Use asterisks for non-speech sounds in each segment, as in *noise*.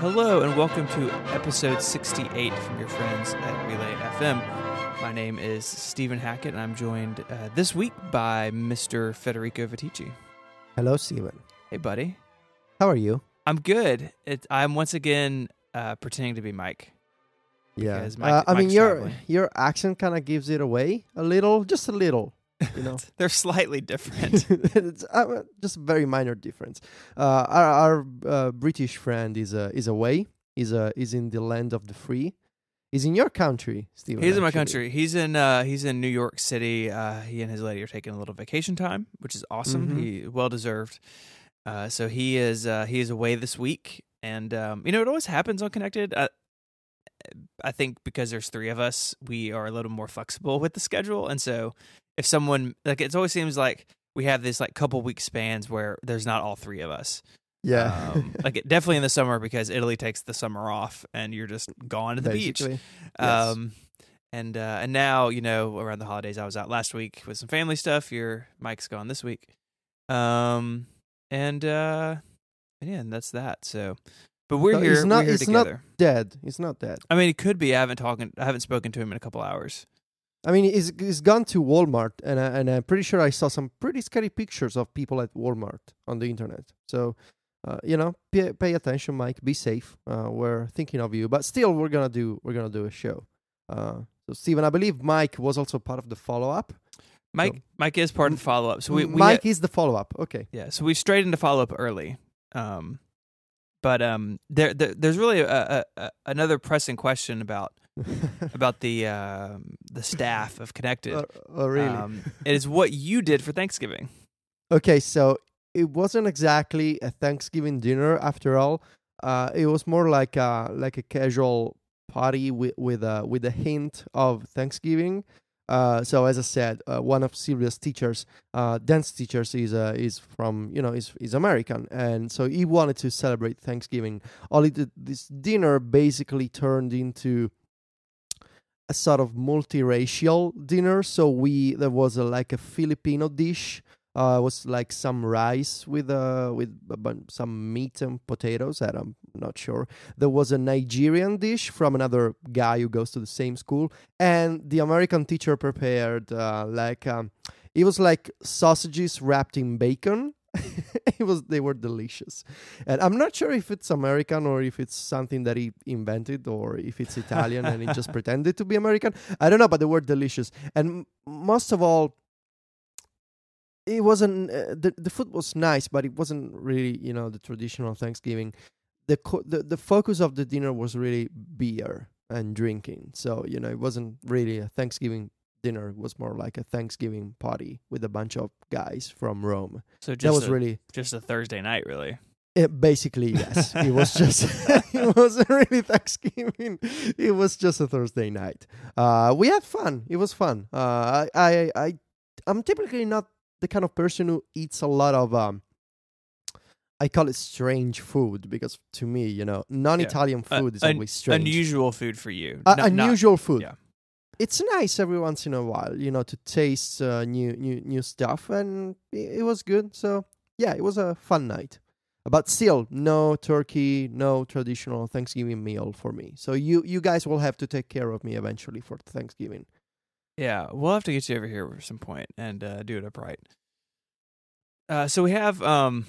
Hello, and welcome to episode 68 from your friends at Relay FM. My name is Stephen Hackett, and I'm joined uh, this week by Mr. Federico Viticci. Hello, Stephen. Hey, buddy. How are you? I'm good. It, I'm once again uh, pretending to be Mike. Yeah. Mike- uh, I mean, your traveling. your accent kind of gives it away a little, just a little. You know, *laughs* They're slightly different. *laughs* it's uh, just a very minor difference. Uh, our our uh, British friend is uh, is away. He's uh, is in the land of the free. He's in your country, Stephen. He's in my country. He's in uh, he's in New York City. Uh, he and his lady are taking a little vacation time, which is awesome. Mhm. He well deserved. Uh, so he is uh, he is away this week, and um, you know it always happens on Connected. Uh, I think because there's three of us, we are a little more flexible with the schedule, and so if someone like it always seems like we have this like couple week spans where there's not all three of us. Yeah. um, *laughs* like it, definitely in the summer because Italy takes the summer off, and you're just gone to the beach. Yes. Um, and uh, and now you know around the holidays, I was out last week with some family stuff. Your Mike's gone this week, um, and uh, and yeah, and that's that. So, but we're So here. he's not- we're here he's not- together. Dead. He's not dead. I mean, he could be. I haven't talking. I haven't spoken to him in a couple hours. I mean, he's, he's gone to Walmart, and I, and I'm pretty sure I saw some pretty scary pictures of people at Walmart on the internet. So, uh, you know, pay, pay attention, Mike. Be safe. Uh, we're thinking of you, but still, we're gonna do we're gonna do a show. Uh, so, Stephen, I believe Mike was also part of the follow up. Mike, Mike is part of the follow up. So we, we Mike is the follow up. Okay. Yeah, so we strayed into follow up early. Um, but um, there, there there's really a, a, a, another pressing question about *laughs* about the um the staff of Connected. oh, oh, really? Um, it is what you did for Thanksgiving. Okay, so it wasn't exactly a Thanksgiving dinner after all. Uh, it was more like a like a casual party with with a with a hint of Thanksgiving. Uh, so as I said, uh, one of Sylvia's teachers, uh, dance teachers, is uh, is from you know is is American, and so he wanted to celebrate Thanksgiving. Only th- this dinner basically turned into a sort of multiracial dinner. So we there was a, like a Filipino dish. Uh, it was like some rice with uh with some meat and potatoes. That I'm not sure. There was a Nigerian dish from another guy who goes to the same school, and the American teacher prepared uh, like um, it was like sausages wrapped in bacon. *laughs* it was they were delicious, and I'm not sure if it's American or if it's something that he invented or if it's Italian and he just *laughs* pretended to be American. I don't know, but they were delicious, and m- most of all, it wasn't uh, the the food was nice, but it wasn't really you know the traditional Thanksgiving. The co- the the focus of the dinner was really beer and drinking. So you know it wasn't really a Thanksgiving dinner. It was more like a Thanksgiving party with a bunch of guys from Rome. So just that was a, really just a Thursday night, really. it basically yes. *laughs* it was just *laughs* it wasn't really Thanksgiving. It was just a Thursday night. Uh, we had fun. It was fun. Uh, I I I I'm typically not the kind of person who eats a lot of um. I call it strange food because to me, you know, non-Italian Uh, food is un- always strange. Unusual food for you. Uh, Not- not- unusual food. yeah. It's nice every once in a while, you know, to taste uh, new new new stuff, and it, it was good. So yeah, it was a fun night. But still, no turkey, no traditional Thanksgiving meal for me. So you you guys will have to take care of me eventually for Thanksgiving. Yeah, we'll have to get you over here at some point and uh, do it upright. Uh, so we have um,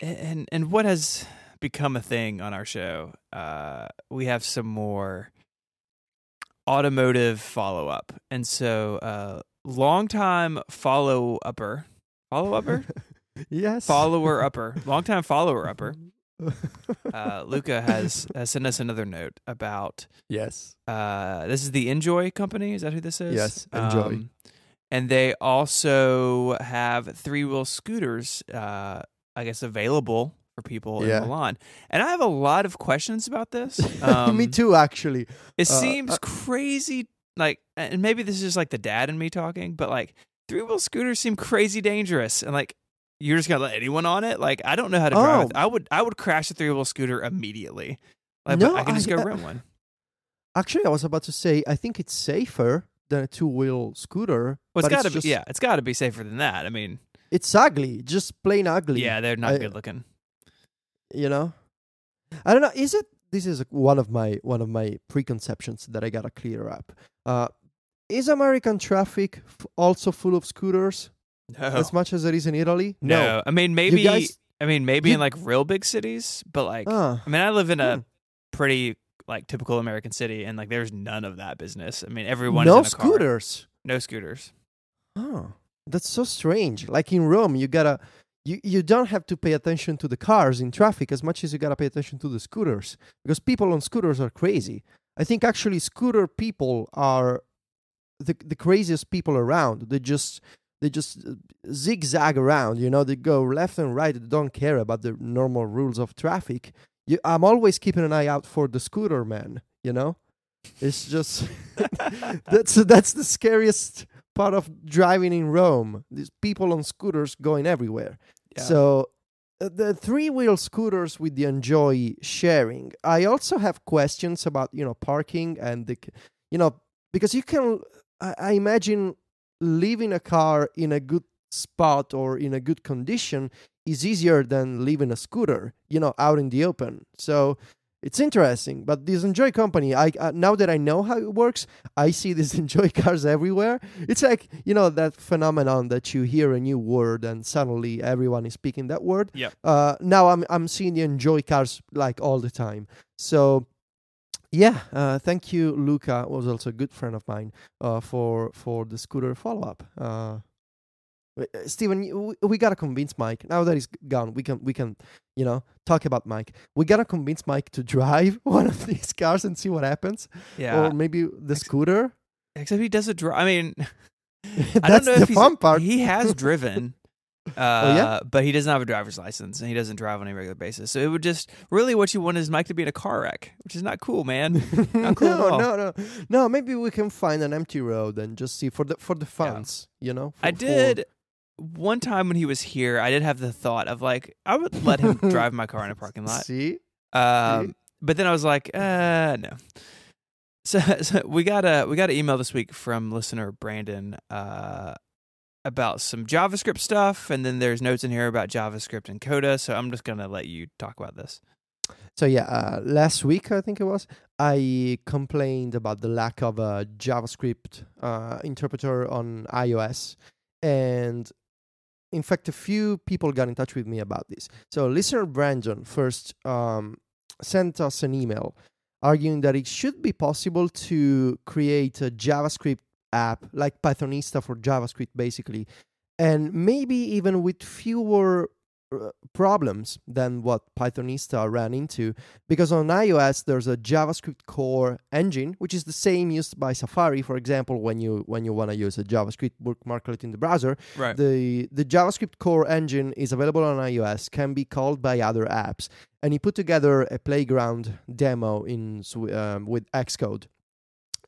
and and what has become a thing on our show? Uh, we have some more automotive follow up, and so uh, longtime follow upper, follow upper, *laughs* yes, follower upper, longtime follower upper. *laughs* *laughs* Uh, Luca has, has sent us another note about yes, uh, this is the Enjoy company. Is that who this is? Yes, Enjoy. Um, and they also have three wheel scooters, uh, I guess, available for people Yeah. in Milan. And I have a lot of questions about this. *laughs* Um, me too. Actually, It Uh, seems uh, crazy, like, and maybe this is just like the dad and me talking, but like three wheel scooters seem crazy dangerous, and like. You're just gonna let anyone on it? Like I don't know how to drive. Oh. I would I would crash a three wheel scooter immediately. Like, No, I can just I- go rent one. actually, I was about to say I think it's safer than a two wheel scooter. Well, it's but got to be just- yeah, it's got to be safer than that. I mean, It's ugly, just plain ugly. yeah, they're not I- good looking. you know. I don't know. Is it? This is one of my one of my preconceptions that I gotta clear up. Uh, is American traffic f- also full of scooters No, as much as it is in Italy? no. I mean, maybe. guys- I mean, maybe you- in like real big cities, but like, Ah, I mean, I live in a Hmm. pretty like typical American city, and like, there's none of that business. I mean, everyone no is in a car. scooters. no scooters. Oh, that's so strange. Like in Rome, you gotta you, you don't have to pay attention to the cars in traffic as much as you gotta pay attention to the scooters because people on scooters are crazy. I think actually scooter people are the the craziest people around. They just they just uh, zigzag around. You know, they go left and right. They don't care about the normal rules of traffic. You, I'm always keeping an eye out for the scooter man. You know, it's just *laughs* that's that's the scariest part of driving in Rome. These people on scooters going everywhere. Yeah. So uh, the three wheel scooters with the enjoy sharing. I also have questions about you know parking and the you know because you can I, I imagine leaving a car in a good spot or in a good condition is easier than leaving a scooter you know out in the open. So it's interesting, but this Enjoy company, I uh, now that I know how it works, I see these *laughs* Enjoy cars everywhere. It's like you know that phenomenon that you hear a new word and suddenly everyone is speaking that word. Yeah. Uh, now I'm I'm seeing the Enjoy cars like all the time. So yeah, uh, thank you, Luca. Was also a good friend of mine uh, for for the scooter follow up. Uh, uh, Stephen, you- we, we gotta convince Mike. Now that he's gone, we can we can you know talk about Mike. We gotta convince Mike to drive *laughs* one of these cars and see what happens, yeah. or maybe the scooter. Except he doesn't drive. I mean, *laughs* I don't know the if he's, fun part. He has driven. Uh, Oh, yeah? but he doesn't have a driver's license and he doesn't drive on a regular basis. So it would just really what you want is Mike to be in a car wreck, which is not cool, man. *laughs* Not cool at no, all. no, no, no. Maybe we can find an empty road and just see for the for the funs. You know, I for- for- did one time when he was here. I did have the thought of like I would let him *laughs* drive my car in a parking lot. See, Um, but then I was like, uh, no. So, *laughs* so we got a we got an email this week from listener Brandon uh, about some JavaScript stuff, and then there's notes in here about JavaScript and Coda. So I'm just gonna let you talk about this. So yeah, uh, last week I think it was I complained about the lack of a JavaScript uh, interpreter on iOS, and in fact, a few people got in touch with me about this. So listener Brandon first um, sent us an email arguing that it should be possible to create a JavaScript app like Pythonista for JavaScript, basically, and maybe even with fewer uh, problems than what Pythonista ran into because on iOS there's a JavaScript core engine which is the same used by Safari for example when you when you want to use a JavaScript bookmarklet in the browser. Right. the the JavaScript core engine is available on iOS can be called by other apps and he put together a playground demo in um, with Xcode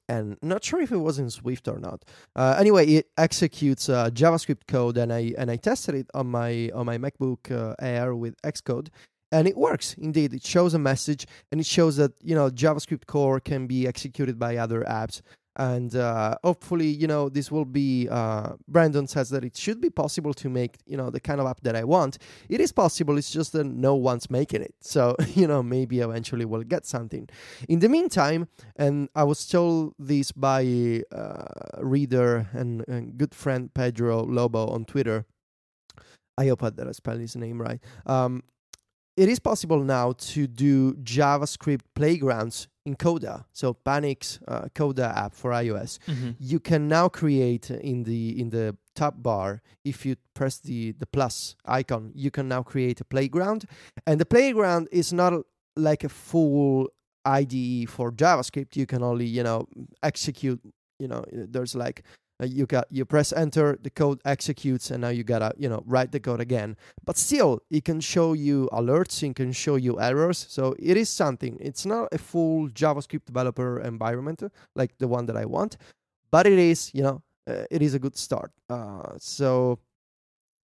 and not sure if it was in Swift or not. Uh, anyway, it executes uh, JavaScript code, and I and I tested it on my on my MacBook uh, Air with Xcode, and it works. Indeed, it shows a message, and it shows that you know JavaScript core can be executed by other apps, and uh, hopefully, you know, this will be. Uh, Brandon says that it should be possible to make you know the kind of app that I want. It is possible. It's just that no one's making it. So *laughs* you know, maybe eventually we'll get something. In the meantime, and I was told this by uh, reader and, and good friend Pedro Lobo on Twitter. I hope that I spelled his name right. Um, it is possible now to do JavaScript playgrounds in Coda. So Panic's uh, Coda app for iOS. Mm-hmm. You can now create in the in the top bar if you press the the plus icon. You can now create a playground, and the playground is not like a full IDE for JavaScript. You can only you know execute. You know, there's like uh, you got you press enter, the code executes, and now you gotta you know write the code again. But still, it can show you alerts, it can show you errors. So it is something. It's not a full JavaScript developer environment like the one that I want, but it is you know uh, it is a good start. Uh, so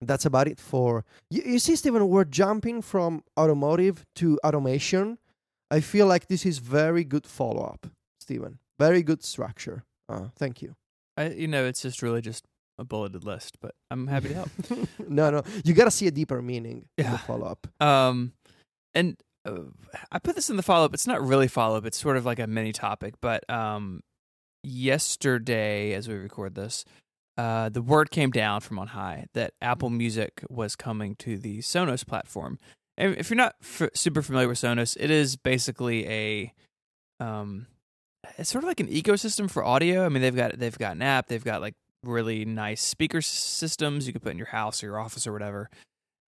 that's about it for you, you see Stephen we're jumping from automotive to automation i feel like this is very good follow-up Stephen very good structure uh, thank you I, you know, it's just really just a bulleted list, but I'm happy to help. *laughs* no no you gotta see a deeper meaning in Yeah. the follow-up Um, and uh, I put this in the follow up. It's not really follow up. It's sort of like a mini topic. But um, yesterday, as we record this, uh, the word came down from on high that Apple Music was coming to the Sonos platform. And if you're not f- super familiar with Sonos, it is basically a um, it's sort of like an ecosystem for audio. I mean, they've got they've got an app. They've got like really nice speaker systems you can put in your house or your office or whatever.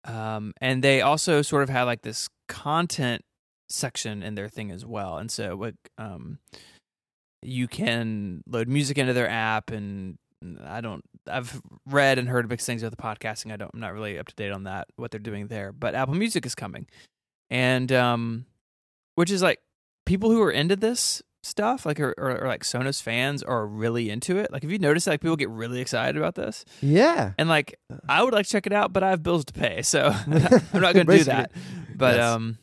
Um, and they also sort of have like this content section in their thing as well. And so, like, um, you can load music into their app, and I don't. I've read and heard big things about the podcasting. I don't. I'm not really up to date on that what they're doing there. But Apple Music is coming, and um, which is like people who are into this stuff, like or, or, or, like Sonos fans, are really into it. Like, have you noticed like people get really excited about this? Yeah, and like I would like to check it out, but I have bills to pay, so *laughs* I'm not going to do that. But yes. um,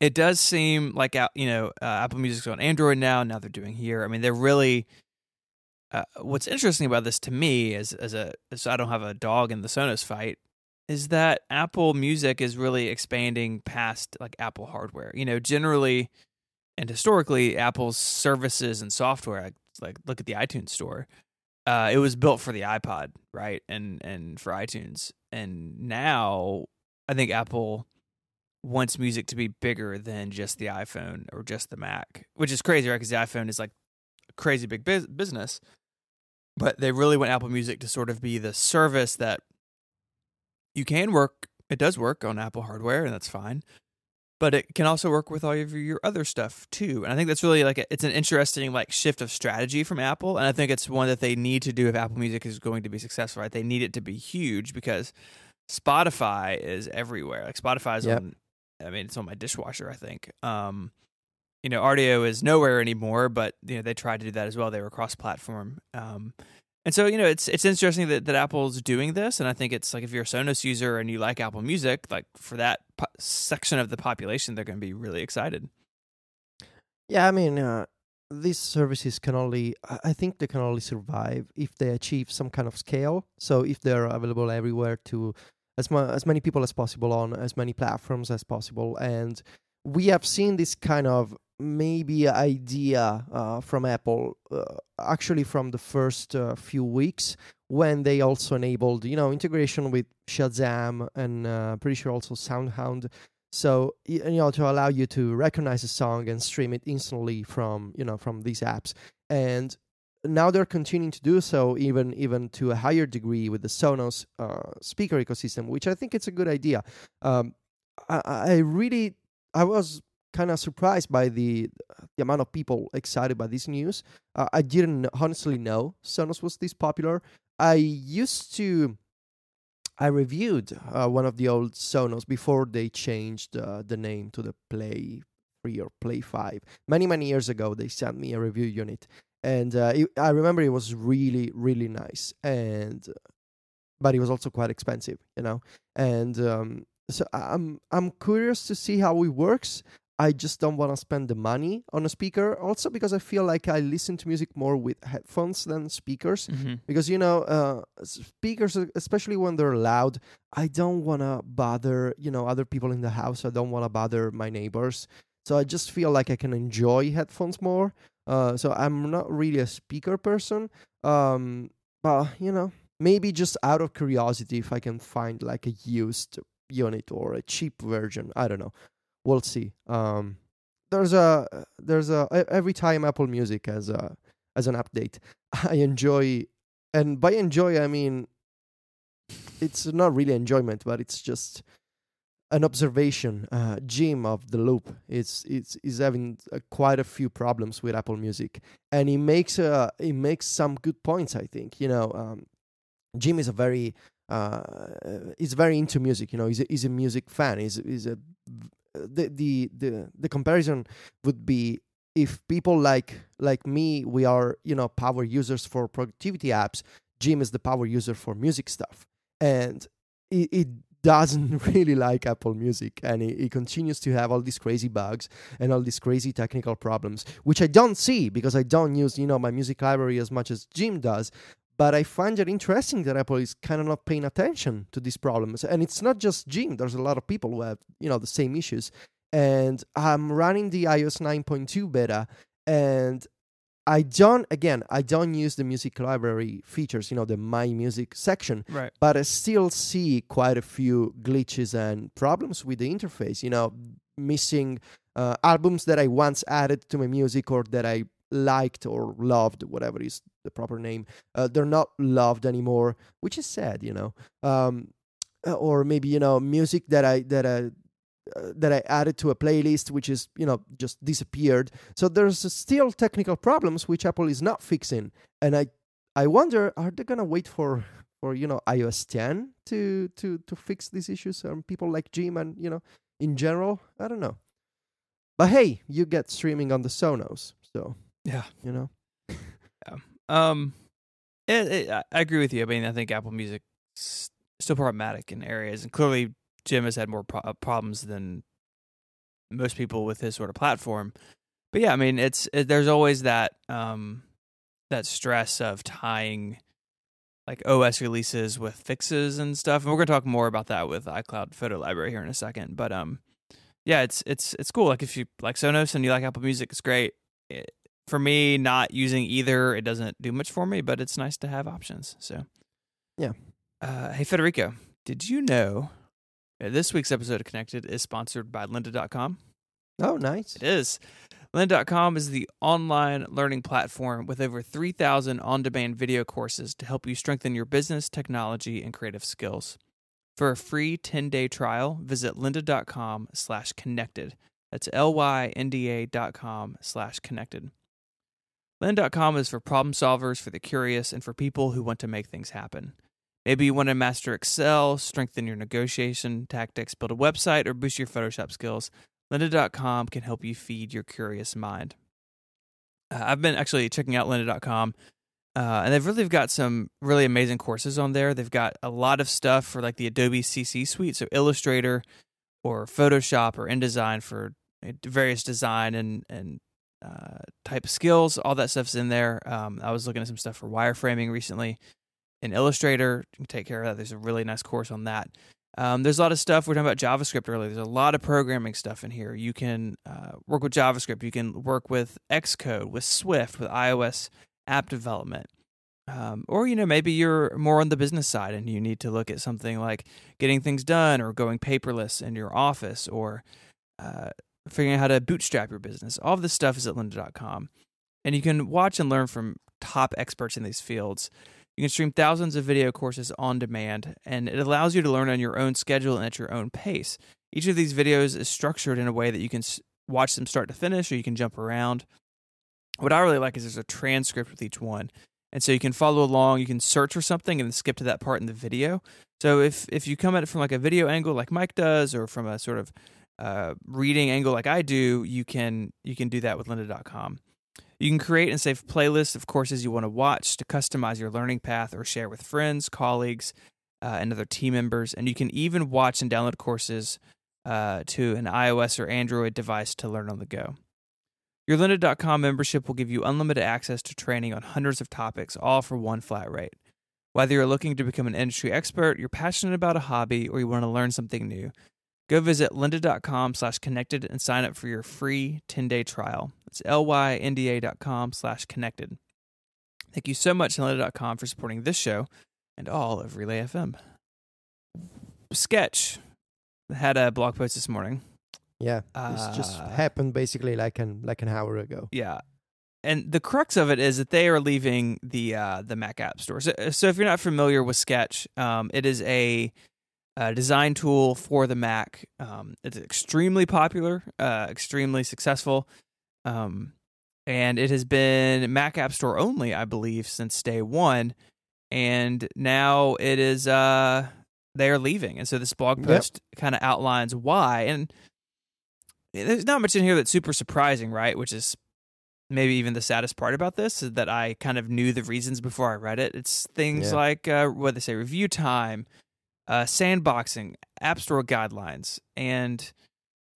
it does seem like you know uh, Apple Music's on Android now. Now they're doing here. I mean, they're really. Uh, what's interesting about this to me, is as a as I don't have a dog in the Sonos fight, is that Apple Music is really expanding past like Apple hardware. You know, generally and historically apple's services and software like, look at the itunes store uh, it was built for the ipod right and and for itunes. And now i think apple wants music to be bigger than just the iphone or just the mac which is crazy right because the iphone is like a crazy big biz- business. But they really want apple music to sort of be the service that you can work it does work on apple hardware and that's fine but it can also work with all of your other stuff too. And I think that's really like a, it's an interesting like shift of strategy from Apple, and I think it's one that they need to do if Apple Music is going to be successful. Right, they need it to be huge because Spotify is everywhere. Like Spotify is yep. on. I mean, it's on my dishwasher. I think. Um, you know, Rdio is nowhere anymore, but you know they tried to do that as well. They were cross-platform. Um, and so, you know, it's it's interesting that, that Apple's doing this, and I think it's like if you're a Sonos user and you like Apple Music, like for that po- section of the population, they're going to be really excited. Yeah, I mean, uh, these services can only, I think, they can only survive if they achieve some kind of scale. So if they're available everywhere to as ma- as many people as possible on as many platforms as possible, and we have seen this kind of maybe idea uh, from Apple uh, actually from the first uh, few weeks when they also enabled you know integration with Shazam and uh, pretty sure also SoundHound. So you know to allow you to recognize a song and stream it instantly from you know from these apps. And now they're continuing to do so even even to a higher degree with the Sonos uh, speaker ecosystem which I think it's a good idea. Um, I, I really I was kind of surprised by the the amount of people excited by this news. Uh, I didn't honestly know Sonos was this popular. I used to. I reviewed uh, one of the old Sonos before they changed uh, the name to the Play 3 or Play 5. Many, many years ago, they sent me a review unit. And uh, it, I remember it was really, really nice. And but it was also quite expensive, you know. And um, so I'm I'm curious to see how it works. I just don't want to spend the money on a speaker. Also, because I feel like I listen to music more with headphones than speakers. Mm-hmm. Because you know, uh, speakers, especially when they're loud, I don't want to bother you know other people in the house. I don't want to bother my neighbors. So I just feel like I can enjoy headphones more. Uh, so I'm not really a speaker person. Um, but you know, maybe just out of curiosity, if I can find like a used unit or a cheap version, I don't know we'll see. Um, there's a there's a every time Apple Music has a as an update, *laughs* I enjoy, and by enjoy I mean it's not really enjoyment, but it's just an observation. Uh, Jim of the Loop is is is having uh, quite a few problems with Apple Music, and he makes uh he makes some good points. I think you know, um, Jim is a very uh, he's very into music. You know, he's a, he's a music fan. He's he's a the the the the comparison would be if people like like me we are you know power users for productivity apps jim is the power user for music stuff. And it, it doesn't *laughs* really like apple music and it, it, continues to have all these crazy bugs and all these crazy technical problems which i don't see because i don't use you know my music library as much as jim does but I find it interesting that Apple is kind of not paying attention to these problems. And it's not just Jim. There's a lot of people who have, you know, the same issues. and I'm running the iOS 9.2 beta, and I don't again I don't use the music library features, you know, the My Music section, Right. but I still see quite a few glitches and problems with the interface. You know, missing uh, albums that I once added to my music or that I liked or loved, whatever is the proper name. Uh, they're not loved anymore, which is sad. You know, um, uh, or maybe you know music that I that I. Uh, that I added to a playlist, which is you know just disappeared. So there's still technical problems which Apple is not fixing, and I I wonder are they gonna wait for for you know iOS 10 to to to fix these issues and people like Jim and you know in general I don't know. But hey, you get streaming on the Sonos, so Yeah. you know. Yeah. Um, it, it, I agree with you. I mean, I think Apple Music still problematic in areas, and clearly Jim has had more pro- uh, problems than most people with his sort of platform. But yeah, I mean, it's it, there's always that um that stress of tying like OS releases with fixes and stuff. And we're gonna talk more about that with iCloud Photo Library here in a second. But um, yeah, it's it's it's cool. Like if you like Sonos and you like Apple Music, it's great. It, for me, not using either, it doesn't do much for me, but it's nice to have options. So, Yeah. Uh, hey, Federico, did you know this week's episode of Connected is sponsored by lynda.com? Oh, nice. It is. Lynda.com is the online learning platform with over 3,000 on demand video courses to help you strengthen your business, technology, and creative skills. For a free 10 day trial, visit lynda.com slash connected. That's L Y N D A dot com slash connected. Lynda.com is for problem solvers, for the curious, and for people who want to make things happen. Maybe you want to master Excel, strengthen your negotiation tactics, build a website, or boost your Photoshop skills. Lynda.com can help you feed your curious mind. Uh, I've been actually checking out Lynda.com, uh, and they've really got some really amazing courses on there. They've got a lot of stuff for like the Adobe CC suite, so Illustrator or Photoshop or InDesign for uh, various design and and uh, type of skills. All that stuff's in there. Um, I was looking at some stuff for wireframing recently in Illustrator. You can take care of that. There's a really nice course on that. Um, there's a lot of stuff. We're talking about JavaScript earlier. There's a lot of programming stuff in here. You can uh, work with JavaScript. You can work with Xcode, with Swift, with iOS app development. Um, or, you know, maybe you're more on the business side and you need to look at something like getting things done or going paperless in your office or uh, figuring out how to bootstrap your business. All of this stuff is at lynda.com. And you can watch and learn from top experts in these fields. You can stream thousands of video courses on demand, and it allows you to learn on your own schedule and at your own pace. Each of these videos is structured in a way that you can watch them start to finish, or you can jump around. What I really like is there's a transcript with each one, and so you can follow along. You can search for something and skip to that part in the video. So if if you come at it from like a video angle, like Mike does, or from a sort of uh, reading angle, like I do, you can you can do that with Lynda.com. You can create and save playlists of courses you want to watch to customize your learning path or share with friends, colleagues, uh, and other team members. And you can even watch and download courses uh, to an iOS or Android device to learn on the go. Your Lynda.com membership will give you unlimited access to training on hundreds of topics, all for one flat rate. Whether you're looking to become an industry expert, you're passionate about a hobby, or you want to learn something new, Go visit lynda.com slash connected and sign up for your free 10-day trial. It's L-Y-N-D-A dot com slash connected. Thank you so much, lynda.com, for supporting this show and all of Relay FM. Sketch had a blog post this morning. Yeah, this just Uh, happened basically like an like an hour ago. Yeah. And the crux of it is that they are leaving the uh, the Mac App Store. So, so if you're not familiar with Sketch, um, it is a, a design tool for the Mac. Um, it's extremely popular, uh, extremely successful, um, and it has been Mac App Store only, I believe, since day one. And now it is uh, they are leaving, and so this blog Yep. post kind of outlines why. And there's not much in here that's super surprising, right? Which is maybe even the saddest part about this is that I kind of knew the reasons before I read it. It's things Yeah. like uh, what they say, review time, uh, sandboxing, App Store guidelines, and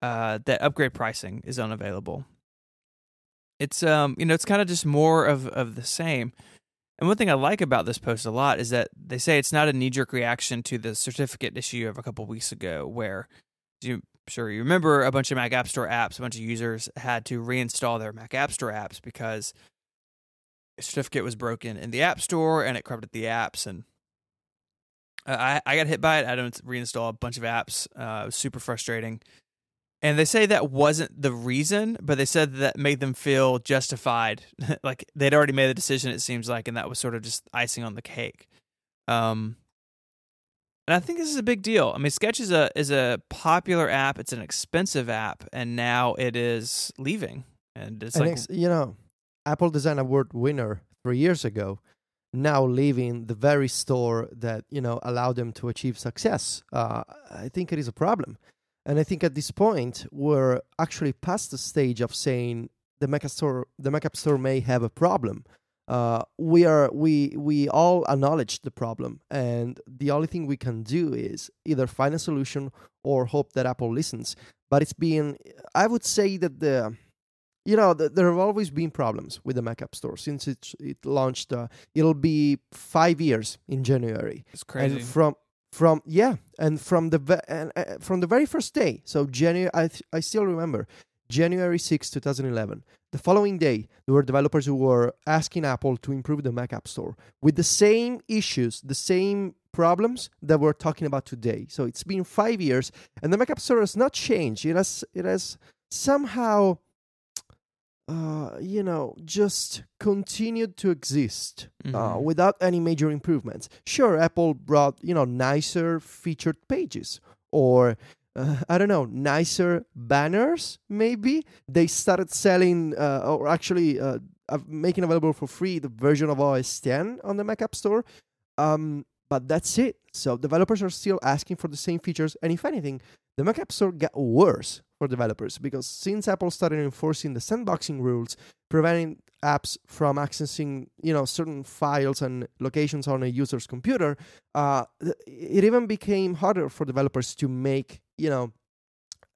uh, that upgrade pricing is unavailable. It's um, you know, it's kind of just more of of the same. And one thing I like about this post a lot is that they say it's not a knee jerk reaction to the certificate issue of a couple weeks ago, where you sure you remember, a bunch of Mac App Store apps, a bunch of users had to reinstall their Mac App Store apps because certificate was broken in the App Store and it corrupted the apps. And I, I got hit by it. I to reinstall a bunch of apps. Uh, it was super frustrating. And they say that wasn't the reason, but they said that made them feel justified. *laughs* like they'd already made the decision, it seems like, and that was sort of just icing on the cake. Um, and I think this is a big deal. I mean, Sketch is a is a popular app. It's an expensive app, and now it is leaving. And it's and like you know, Apple Design Award winner three years ago, now leaving the very store that you know allowed them to achieve success. Uh, I think it is a problem, and I think at this point we're actually past the stage of saying the Mac Store, the Mac Store may have a problem. Uh, we are we we all acknowledge the problem, and the only thing we can do is either find a solution or hope that Apple listens. But it's been, I would say that the you know, th- there have always been problems with the Mac App Store since it it launched. Uh, it'll be five years in January, it's crazy. and from from yeah, and from the ve- and, uh, from the very first day. So January, I th- I still remember January 6, 2011. The following day, there were developers who were asking Apple to improve the Mac App Store with the same issues, the same problems that we're talking about today. So it's been five years, and the Mac App Store has not changed. It has it has somehow uh, you know, just continued to exist uh, Mhm. without any major improvements. Sure, Apple brought you know nicer featured pages, or uh, I don't know, nicer banners. Maybe they started selling, uh, or actually uh, uh, making available for free the version of OS 10 on the Mac App Store. Um, but that's it. So developers are still asking for the same features, and if anything, the Mac App Store got worse for developers because since Apple started enforcing the sandboxing rules, preventing apps from accessing you know certain files and locations on a user's computer, uh, it even became harder for developers to make you know.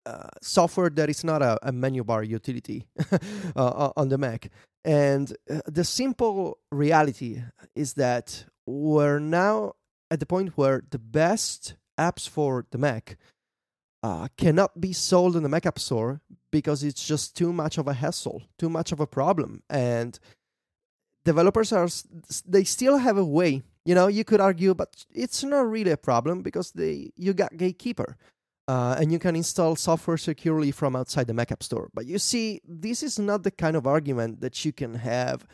Uh, software that is not a, a menu bar utility *laughs* uh, on the Mac. And uh, the simple reality is that we're now at the point where the best apps for the Mac uh, cannot be sold in the Mac App Store because it's just too much of a hassle, too much of a problem, and developers are, they still have a way. You know, you could argue, but it's not really a problem because they you got Gatekeeper. Uh, and you can install software securely from outside the Mac App Store. But you see, this is not the kind of argument that you can have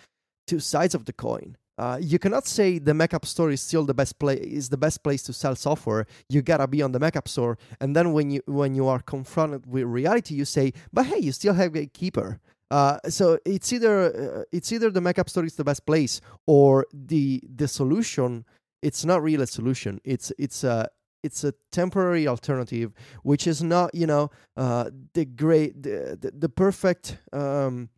two sides of the coin. Uh, you cannot say the Mac App Store is still the best place is the best place to sell software. You gotta be on the Mac App Store, and then when you when you are confronted with reality, you say, "But hey, you still have Gatekeeper." Uh, so it's either uh, it's either the Mac App Store is the best place, or the the solution. It's not really a solution. It's it's a it's a temporary alternative, which is not you know uh, the great the, the, the perfect. Um,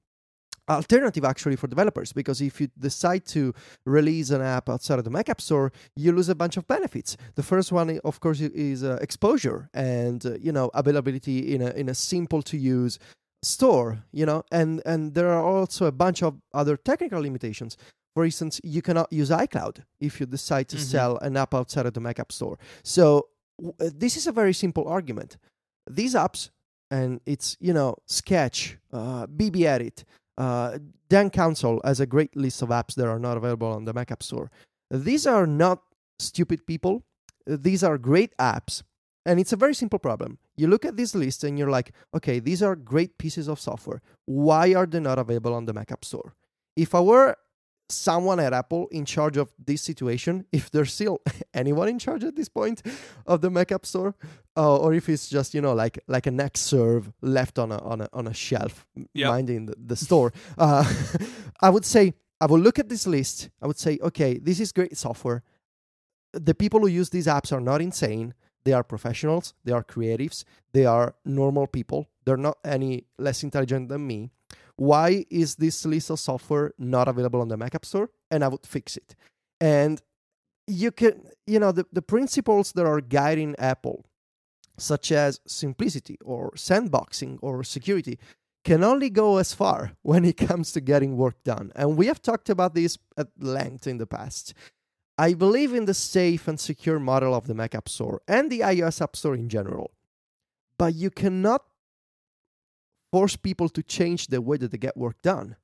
alternative actually for developers because if you decide to release an app outside of the Mac App Store, you lose a bunch of benefits. The first one, of course, is uh, exposure and uh, you know availability in a in a simple to use store. You know, and and there are also a bunch of other technical limitations. For instance, you cannot use iCloud if you decide to Mhm. sell an app outside of the Mac App Store. So w- uh, this is a very simple argument. These apps, and it's you know Sketch, uh, BBEdit, uh, Dan Counsell has a great list of apps that are not available on the Mac App Store. These are not stupid people. These are great apps. And it's a very simple problem. You look at this list and you're like, okay, these are great pieces of software. Why are they not available on the Mac App Store? If I were someone at Apple in charge of this situation, *laughs* if there's still *laughs* anyone in charge at this point of the Mac App Store, uh, or if it's just you know like like an Xserve left on a on a on a shelf Yep. minding the, the store, uh, *laughs* I would say I would look at this list. I would say, okay, this is great software. The people who use these apps are not insane. They are professionals. They are creatives. They are normal people. They're not any less intelligent than me. Why is this list of software not available on the Mac App Store? And I would fix it. And you can, you know, the, the principles that are guiding Apple, such as simplicity or sandboxing or security, can only go as far *laughs* when it comes to getting work done. And we have talked about this at length in the past. I believe in the safe and secure model of the Mac App Store and the iOS App Store in general. but you cannot force people to change the way that they get work done.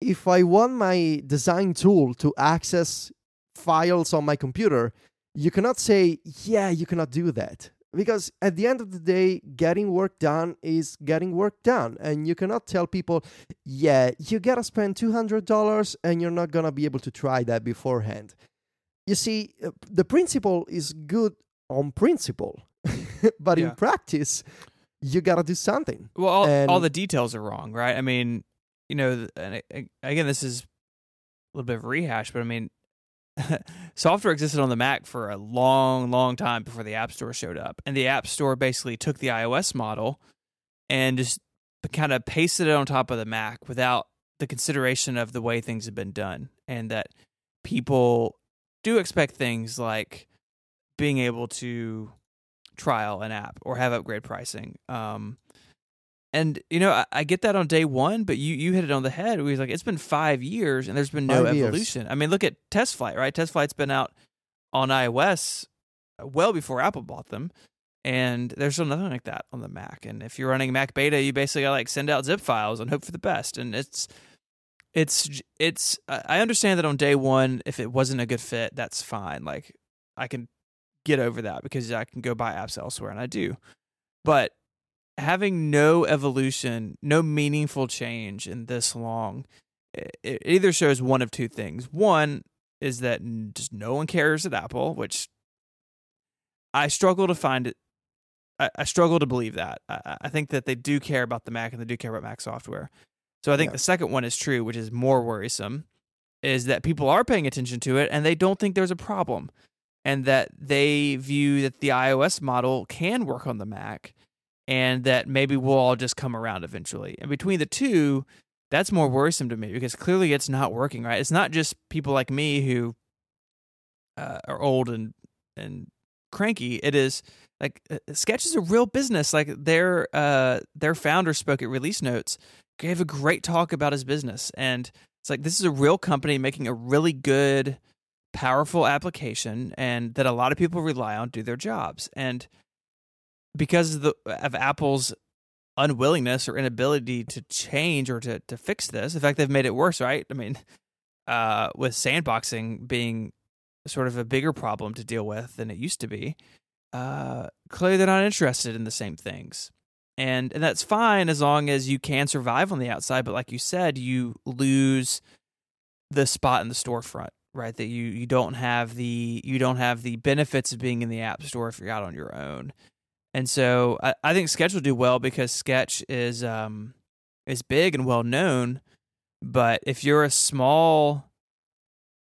If I want my design tool to access files on my computer, you cannot say, yeah, you cannot do that. Because at the end of the day, getting work done is getting work done. And you cannot tell people, yeah, you gotta spend $200 and you're not gonna be able to try that beforehand. You see, uh, the principle is good on principle, *laughs* but Yeah. in practice, you gotta do something. Well, all, all the details are wrong, right? I mean, you know, and I- I- again, this is a little bit of a rehash, but I mean, *laughs* software existed on the Mac for a long, long time before the App Store showed up, and the App Store basically took the iOS model and just kind of pasted it on top of the Mac without the consideration of the way things have been done, and that people do expect things like being able to trial an app or have upgrade pricing. Um, and you know, I, I get that on day one, but you you hit it on the head. We was like, it's been five years and there's been no Five years. evolution. I mean, look at TestFlight, right? TestFlight's been out on iOS well before Apple bought them, and there's still nothing like that on the Mac. And if you're running Mac Beta, you basically got like send out zip files and hope for the best. And it's it's it's I understand that on day one, if it wasn't a good fit, that's fine. Like I can get over that because I can go buy apps elsewhere, and I do. But having no evolution, no meaningful change in this long, it, it either shows one of two things. One is that just no one cares at Apple, which I struggle to find it. I, I struggle to believe that. I, I think that they do care about the Mac and they do care about Mac software. So I think Yeah. the second one is true, which is more worrisome, is that people are paying attention to it and they don't think there's a problem, and that they view that the iOS model can work on the Mac, and that maybe we'll all just come around eventually. And between the two, that's more worrisome to me because clearly it's not working right. It's not just people like me who uh, are old and and cranky. It is like uh, Sketch is a real business. Like their uh their founder spoke at release notes, gave a great talk about his business, and it's like this is a real company making a really good, powerful application, and that a lot of people rely on to do their jobs. And because of the of Apple's unwillingness or inability to change or to to fix this, in fact, they've made it worse. Right? I mean, *laughs* uh, with sandboxing being sort of a bigger problem to deal with than it used to be. Uh, clearly, they're not interested in the same things, and and that's fine as long as you can survive on the outside. But like you said, you lose the spot in the storefront, right? That you you don't have the you don't have the benefits of being in the app store if you're out on your own. And so I, I think Sketch will do well because Sketch is um is big and well known. But if you're a small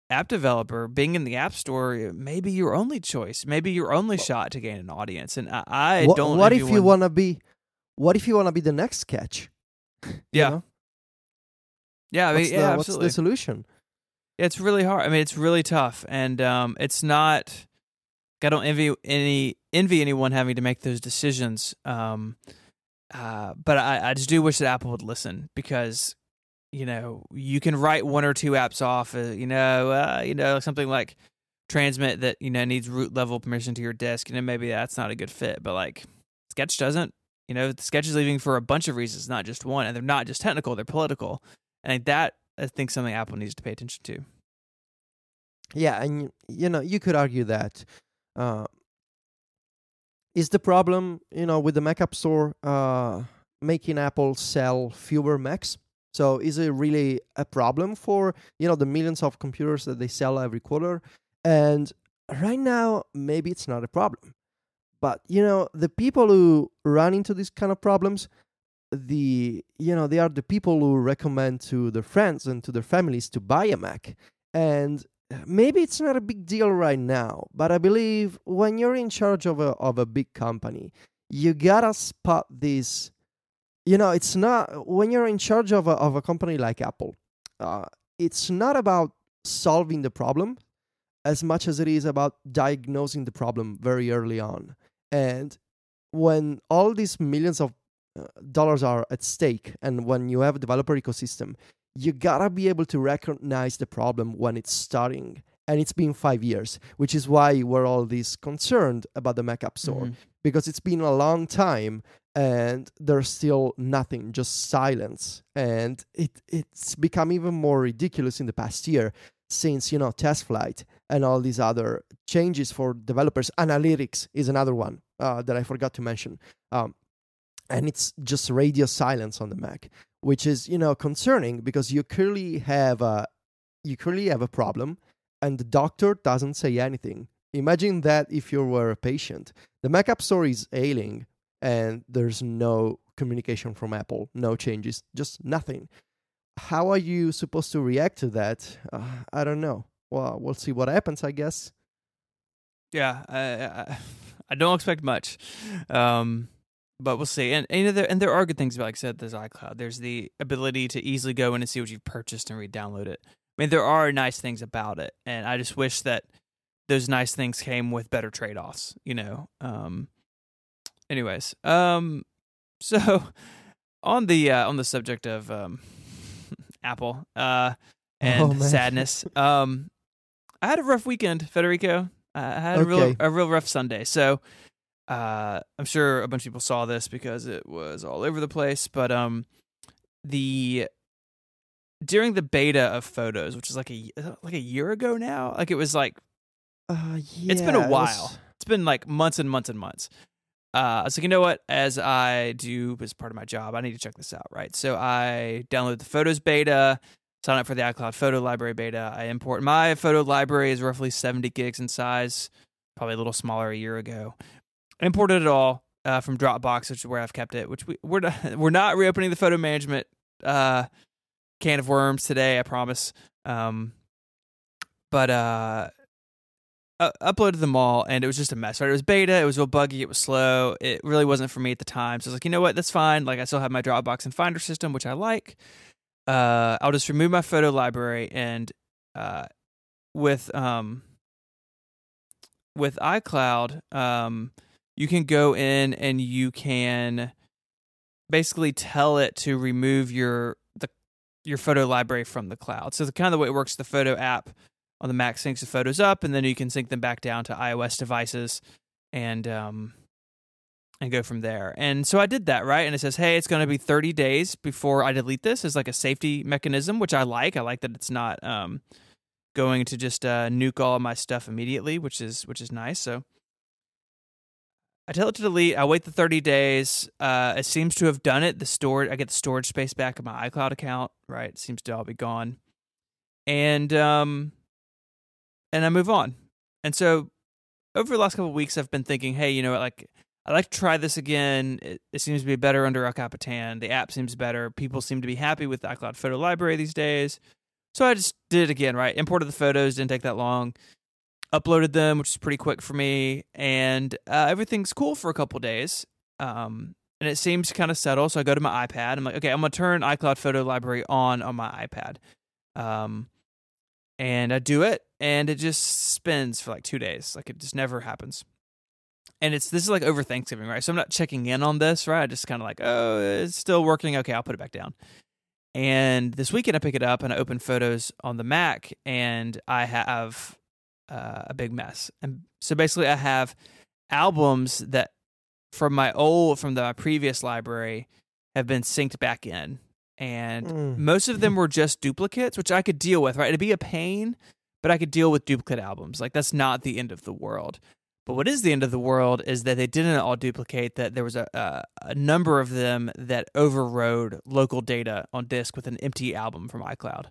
app developer, being in the app store may be your only choice, maybe your only shot to gain an audience. And I, I What, don't. what if you wanna be? What if you wanna be the next sketch? *laughs* You Yeah, know? yeah, I mean, what's, yeah, the, what's absolutely. the solution? It's really hard. I mean, it's really tough, and um, it's not. I don't envy any envy anyone having to make those decisions. Um, uh, but I, I just do wish that Apple would listen because, you know, you can write one or two apps off. Uh, you know, uh, you know, something like transmit that you know needs root level permission to your disk. Know, maybe that's not a good fit. But like Sketch doesn't. You know, Sketch is leaving for a bunch of reasons, not just one, and they're not just technical; they're political. And that I think something Apple needs to pay attention to. Yeah, and you know you could argue that uh, is the problem you know with the Mac App Store uh, making Apple sell fewer Macs. So is it really a problem for you know the millions of computers that they sell every quarter? And right now, maybe it's not a problem, but you know the people who run into these kind of problems, the you know they are the people who recommend to their friends and to their families to buy a Mac. And maybe it's not a big deal right now, but I believe when you're in charge of a of a big company, you gotta spot this. You know, it's not when you're in charge of a of a company like Apple. Uh, it's not about solving the problem as much as it is about diagnosing the problem very early on. And when all these millions of uh, dollars are at stake, and when you have a developer ecosystem, you gotta be able to recognize the problem when it's starting and it's been five years, which is why we're all this concerned about the Mac App Store Mhm. because it's been a long time and there's still nothing, just silence. And it it's become even more ridiculous in the past year since you know TestFlight and all these other changes for developers. Analytics is another one uh, that I forgot to mention. Um, and it's just radio silence on the Mac, which is you know concerning because you clearly have a you clearly have a problem, and the doctor doesn't say anything. Imagine that if you were a patient, the Mac App Store is ailing, and there's no communication from Apple, no changes, just nothing. How are you supposed to react to that? Uh, I don't know. Well, we'll see what happens, I guess. Yeah, I, I, I don't expect much, um, but we'll see. And, and you know, there, and there are good things about, like I said, there's iCloud. There's the ability to easily go in and see what you've purchased and re-download it. I mean, there are nice things about it, and I just wish that those nice things came with better trade-offs. You know. Um, anyways, um, *laughs* so on the uh, on the subject of um, *laughs* Apple uh, and Oh, sadness, um, I had a rough weekend, Federico. I had a real a real rough Sunday. So uh, I'm sure a bunch of people saw this because it was all over the place. But um, the during the beta of photos, which is like a like a year ago now, like it was like Uh, yeah, it's been a it was- while. It's been like months and months and months. Uh, I was like, you know what? As I do as part of my job, I need to check this out, right? So I download the Photos beta, sign up for the iCloud Photo Library beta. I import my photo library is roughly 70 gigs in size, probably a little smaller a year ago. Imported it all uh, from Dropbox, which is where I've kept it. Which we we're not, *laughs* we're not reopening the photo management uh, can of worms today, I promise. Um, but uh, uh, uploaded them all and it was just a mess right it was beta it was real buggy it was slow it really wasn't for me at the time so i was like you know what that's fine like i still have my dropbox and finder system which i like uh i'll just remove my photo library and uh with um with icloud um you can go in and you can basically tell it to remove your the your photo library from the cloud so the kind of the way it works the photo app on the Mac syncs the photos up, and then you can sync them back down to iOS devices, and um, and go from there. And so I did that right, and it says, hey, it's going to be 30 days before I delete this as like a safety mechanism, which I like. I like that it's not um going to just uh, nuke all my stuff immediately, which is which is nice. So. I tell it to delete. I wait the 30 days. Uh, it seems to have done it. The storage, I get the storage space back in my iCloud account. Right, it seems to all be gone, and um, and I move on. And so over the last couple weeks, I've been thinking, hey, you know, what, like I'd like to try this again. It, it seems to be better under El Capitan. The app seems better. People seem to be happy with the iCloud photo library these days. So I just did it again, right? Imported the photos, didn't take that long. Uploaded them, which is pretty quick for me, and uh, everything's cool for a couple days. Um, and it seems to kind of settle. So I go to my iPad. I'm like, okay, I'm gonna turn iCloud Photo Library on on my iPad. Um, and I do it, and it just spins for like two days. Like it just never happens. And it's this is like over Thanksgiving, right? So I'm not checking in on this, right? I just kind of like, oh, it's still working. Okay, I'll put it back down. And this weekend, I pick it up and I open photos on the Mac, and I have uh, a big mess. And so basically, I have albums that from my old from the previous library have been synced back in, and Mm. most of them were just duplicates, which I could deal with. Right, it'd be a pain, but I could deal with duplicate albums. Like that's not the end of the world. But what is the end of the world is that they didn't all duplicate. That there was a a, a number of them that overrode local data on disk with an empty album from iCloud,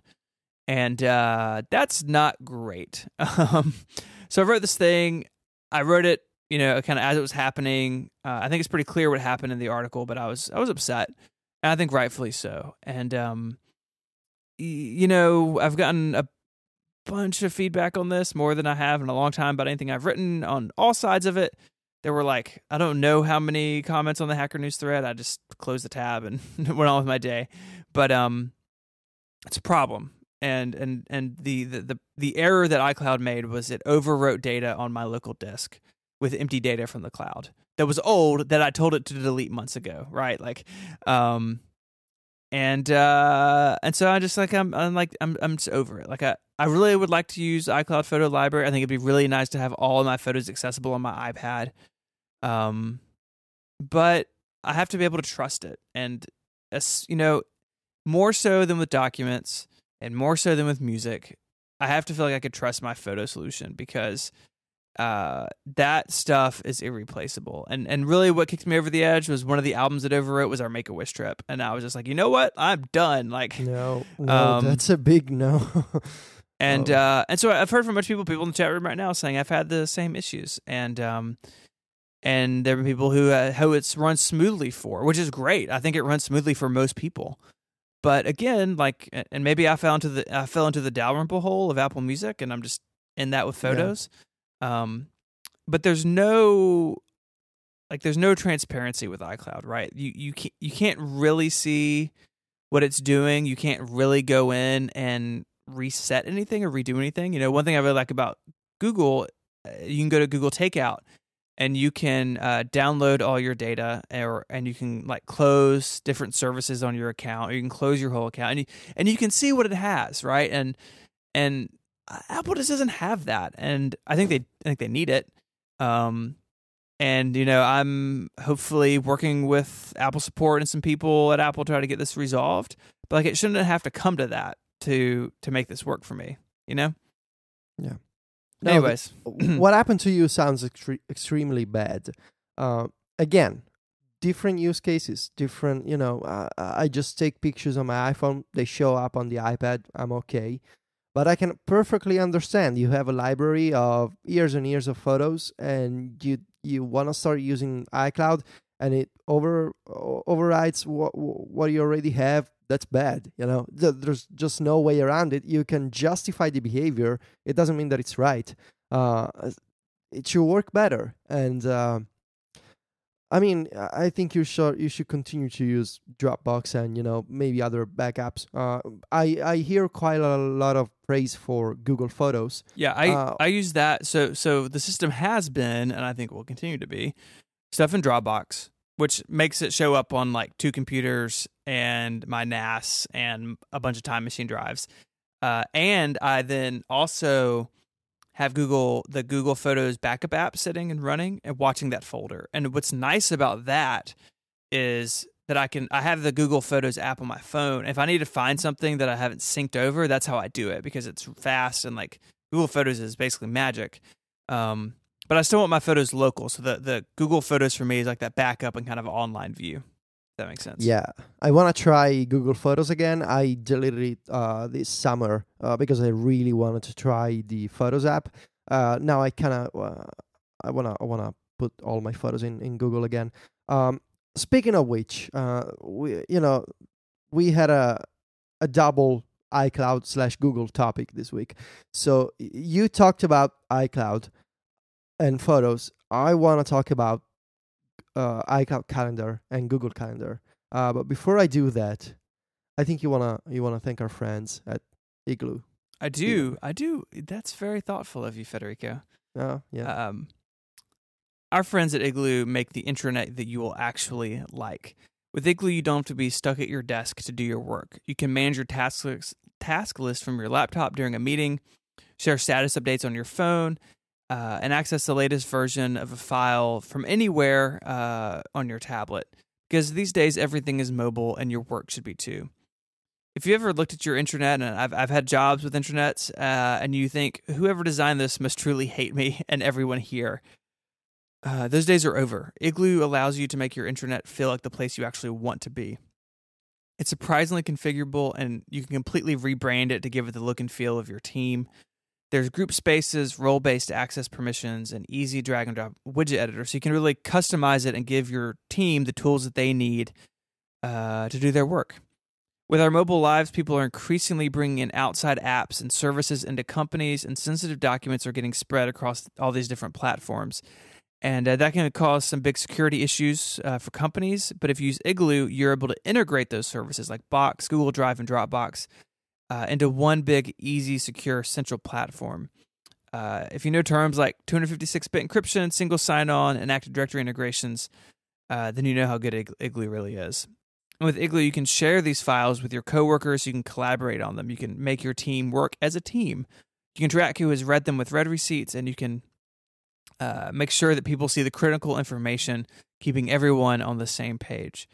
and uh, that's not great. *laughs* Um, so I wrote this thing. I wrote it, you know, kind of as it was happening. Uh, I think it's pretty clear what happened in the article, but I was I was upset, and I think rightfully so. And um, y- you know, I've gotten a bunch of feedback on this more than I have in a long time about anything I've written on all sides of it. There were like I don't know how many comments on the Hacker News thread. I just closed the tab and *laughs* went on with my day. But um, it's a problem. And and and the, the the the error that iCloud made was it overwrote data on my local disk with empty data from the cloud that was old that I told it to delete months ago. Right, like um, and uh, and so I just like I'm I'm like I'm I'm just over it. Like I I really would like to use iCloud Photo Library. I think it'd be really nice to have all of my photos accessible on my iPad. Um, but I have to be able to trust it, and as you know, more so than with documents, and more so than with music, I have to feel like I could trust my photo solution because uh, that stuff is irreplaceable. And and really, what kicked me over the edge was one of the albums that overwrote was our Make a Wish trip, and I was just like, you know what, I'm done. Like, No, no, Um, that's a big no. *laughs* and Oh. uh, and so I've heard from a bunch of people, people in the chat room right now, saying I've had the same issues, and um, and there have been people who uh, who it's run smoothly for, which is great. I think it runs smoothly for most people. But again, like, and maybe I fell into the I fell into the Dalrymple hole of Apple Music, and I'm just in that with Yeah. photos. Um, but there's no like there's no transparency with iCloud, right? You you can't you can't really see what it's doing. You can't really go in and reset anything or redo anything. You know, one thing I really like about Google, uh, you can go to Google Takeout and you can uh, download all your data, or and you can like close different services on your account, or you can close your whole account, and you and you can see what it has, right? And and uh, Apple just doesn't have that, and I think they I think they need it. Um, and you know, I'm hopefully working with Apple support and some people at Apple to try to get this resolved. But like, it shouldn't have to come to that to to make this work for me. You know. Yeah. No, Anyways, *clears throat* what happened to you sounds extre- extremely bad. Uh, again, different use cases, different. You know, uh, I just take pictures on my iPhone; they show up on the iPad. I'm okay, but I can perfectly understand. You have a library of years and years of photos, and you you want to start using iCloud, and it over overrides what what you already have. That's bad. You know, there's just no way around it. You can justify the behavior. It doesn't mean that it's right uh, it should work better. And uh, I mean, I think you should you should continue to use Dropbox and you know maybe other backups. Uh, I I hear quite a lot of praise for Google Photos. Yeah, I Uh, I use that. So so the system has been, and I think will continue to be, stuff in Dropbox, which makes it show up on like two computers and my NAS and a bunch of Time Machine drives. Uh, and I then also have Google the Google Photos backup app sitting and running and watching that folder. And what's nice about that is that I can I have the Google Photos app on my phone. If I need to find something that I haven't synced over, that's how I do it because it's fast and like Google Photos is basically magic. Um, but I still want my photos local, so the the Google Photos for me is like that backup and kind of online view. That makes sense. Yeah, I want to try Google Photos again. I deleted it uh, this summer uh, because I really wanted to try the Photos app. Uh, now I kind of uh, I wanna I wanna put all my photos in in Google again. Um, speaking of which, uh, we you know we had a a double iCloud slash Google topic this week. So you talked about iCloud and photos. I want to talk about uh, iCloud Calendar and Google Calendar. Uh, but before I do that, I think you wanna you wanna thank our friends at Igloo. I do. I do. That's very thoughtful of you, Federico. Oh yeah, Um, our friends at Igloo make the intranet that you will actually like. With Igloo, you don't have to be stuck at your desk to do your work. You can manage your task list, task list from your laptop during a meeting, share status updates on your phone, uh, and access the latest version of a file from anywhere uh, on your tablet. Because these days, everything is mobile, and your work should be too. If you ever looked at your intranet, and I've I've had jobs with intranets, uh, and you think whoever designed this must truly hate me *laughs* and everyone here, uh, those days are over. Igloo allows you to make your intranet feel like the place you actually want to be. It's surprisingly configurable, and you can completely rebrand it to give it the look and feel of your team. There's group spaces, role based access permissions, and easy drag and drop widget editor, so you can really customize it and give your team the tools that they need uh, to do their work. With our mobile lives, people are increasingly bringing in outside apps and services into companies, and sensitive documents are getting spread across all these different platforms. And uh, that can cause some big security issues uh, for companies. But if you use Igloo, you're able to integrate those services like Box, Google Drive, and Dropbox uh, into one big, easy, secure, central platform. Uh, if you know terms like 256 bit encryption, single sign on, and Active Directory integrations, uh, then you know how good Ig- Igloo really is. And with Igloo, you can share these files with your coworkers. You can collaborate on them. You can make your team work as a team. You can track who has read them with read receipts, and you can uh, make sure that people see the critical information, keeping everyone on the same page.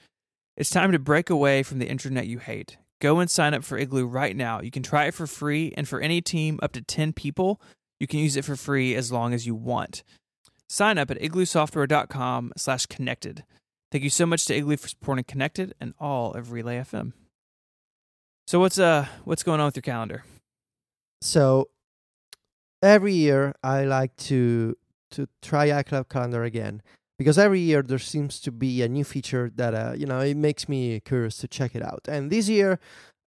It's time to break away from the internet you hate. Go and sign up for Igloo right now. You can try it for free, and for any team up to 10 people, you can use it for free as long as you want. Sign up at igloosoftware.com slash connected. Thank you so much to Igloo for supporting Connected and all of Relay FM. So what's uh what's going on with your calendar? So every year I like to to try iCloud Calendar again because every year there seems to be a new feature that uh, you know it makes me curious to check it out. And this year,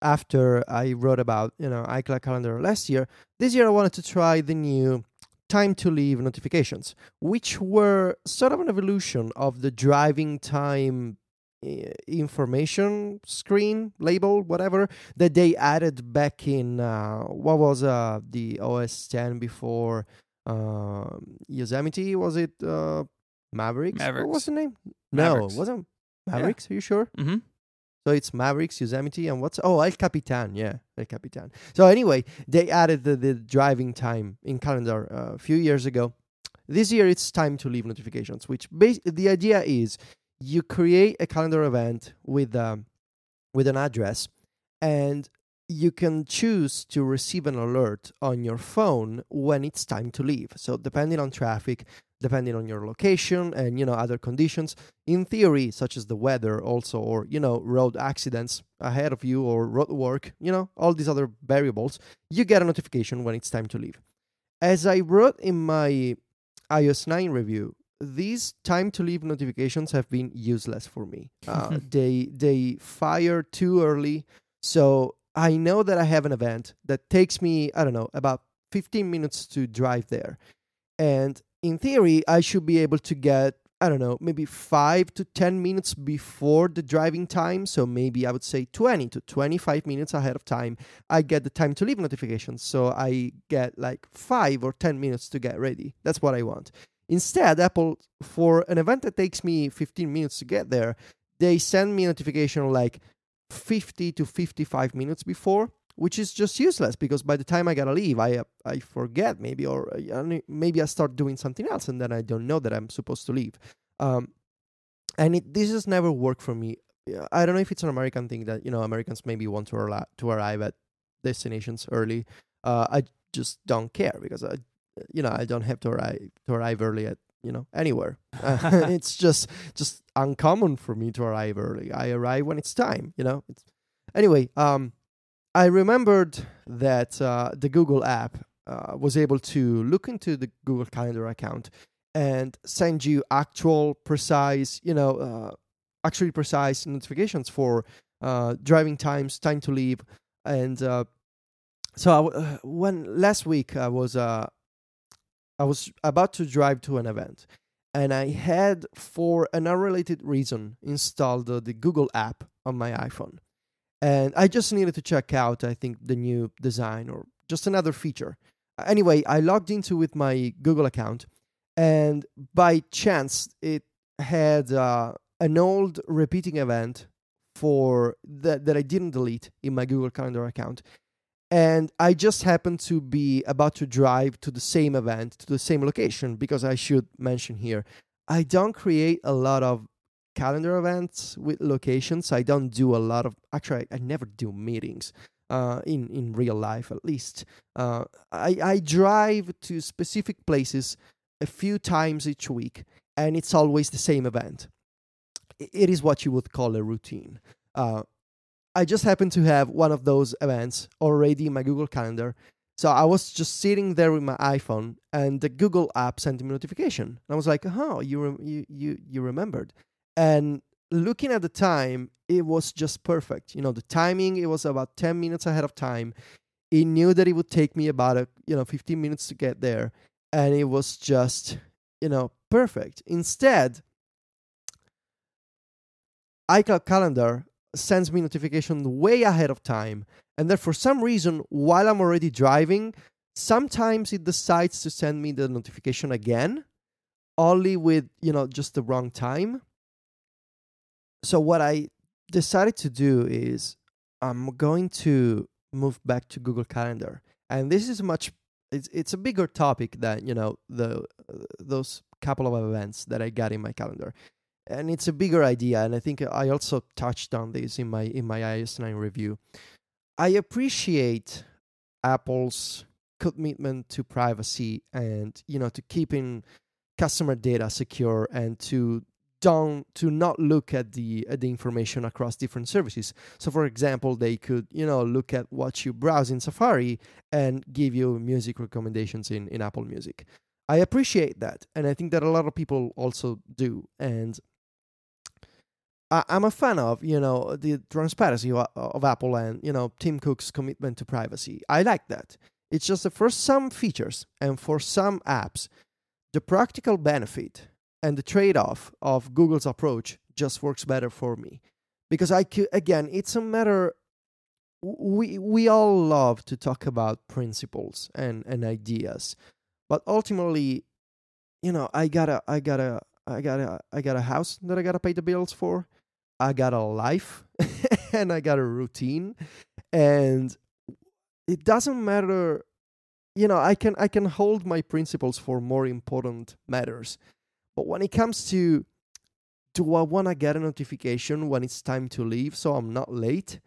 after I wrote about you know iCloud Calendar last year, this year I wanted to try the new time to leave notifications, which were sort of an evolution of the driving time uh, information screen label whatever that they added back in uh, what was uh, the OS 10 before uh, Yosemite was it uh, Mavericks? Mavericks. What was the name? Mavericks. No, wasn't Mavericks. Are you sure? Mm-hmm. So it's Mavericks, Yosemite, and what's oh El Capitan, yeah, El Capitan. So anyway, they added the, the driving time in calendar uh, a few years ago. This year it's time to leave notifications, which bas- the idea is you create a calendar event with um, with an address, and you can choose to receive an alert on your phone when it's time to leave. So depending on traffic, depending on your location and you know other conditions. In theory such as the weather also or you know road accidents ahead of you or road work you know all these other variables you get a notification when it's time to leave. As i wrote in my ios 9 review these time to leave notifications have been useless for me. Uh, *laughs* they they fire too early. So i know that i have an event that takes me i don't know about 15 minutes to drive there. And in theory, I should be able to get, I don't know, maybe five to 10 minutes before the driving time. So maybe I would say 20 to 25 minutes ahead of time. I get the time to leave notifications. So I get like five or 10 minutes to get ready. That's what I want. Instead, Apple, for an event that takes me 15 minutes to get there, they send me a notification like 50 to 55 minutes before which is just useless because by the time I gotta leave, I uh, I forget maybe or uh, maybe I start doing something else and then I don't know that I'm supposed to leave. Um, and it, this has never worked for me. I don't know if it's an American thing that you know Americans maybe want to arrive to arrive at destinations early. Uh, I just don't care because I, you know, I don't have to arrive to arrive early at you know anywhere. Uh, *laughs* *laughs* it's just just uncommon for me to arrive early. I arrive when it's time. You know. It's, anyway, um, I remembered that uh, the Google app uh, was able to look into the Google Calendar account and send you actual, precise, you know, uh, actually precise notifications for uh, driving times, time to leave, and uh, so uh, when last week I was I was about to drive to an event, and I had for an unrelated reason installed the Google app on my iPhone and I just needed to check out, I think, the new design or just another feature. Anyway, I logged into with my Google account, and by chance, it had uh, an old repeating event for that that I didn't delete in my Google Calendar account, and I just happened to be about to drive to the same event to the same location because I should mention here I don't create a lot of calendar events with locations. I don't do a lot of actually I, never do meetings. Uh, in in real life, at least, uh, I I drive to specific places a few times each week, and it's always the same event. It is what you would call a routine. Uh, I just happened to have one of those events already in my Google Calendar. So I was just sitting there with my iPhone, and the Google app sent me a notification. And I was like, "Oh, you re- you you you remembered." And looking at the time, it was just perfect. You know, the timing, it was about 10 minutes ahead of time. It knew that it would take me about a, you know, 15 minutes to get there. And it was just, you know, perfect. Instead, iCloud Calendar sends me notification way ahead of time. And then for some reason, while I'm already driving, sometimes it decides to send me the notification again, only with, you know, just the wrong time so what I decided to do is I'm going to move back to Google Calendar, and this is much. It's it's a bigger topic than you know the those couple of events that I got in my calendar, and it's a bigger idea. And I think I also touched on this in my in my iOS 9 review. I appreciate Apple's commitment to privacy and you know to keeping customer data secure and to don't to not look at the at the information across different services. So for example they could you know look at what you browse in safari and give you music recommendations in in apple music. I appreciate that and i think that a lot of people also do and I, i'm a fan of you know the transparency of, of apple and you know tim cook's commitment to privacy. I like that. It's just that for some features and for some apps the practical benefit and the trade-off of Google's approach just works better for me. Because I could again it's a matter we we all love to talk about principles and and ideas but ultimately you know I got to I got to I got to I got a house that I got to pay the bills for I got a life *laughs* and I got a routine and it doesn't matter you know i can i can hold my principles for more important matters but when it comes to do i want to get a notification when it's time to leave so i'm not late?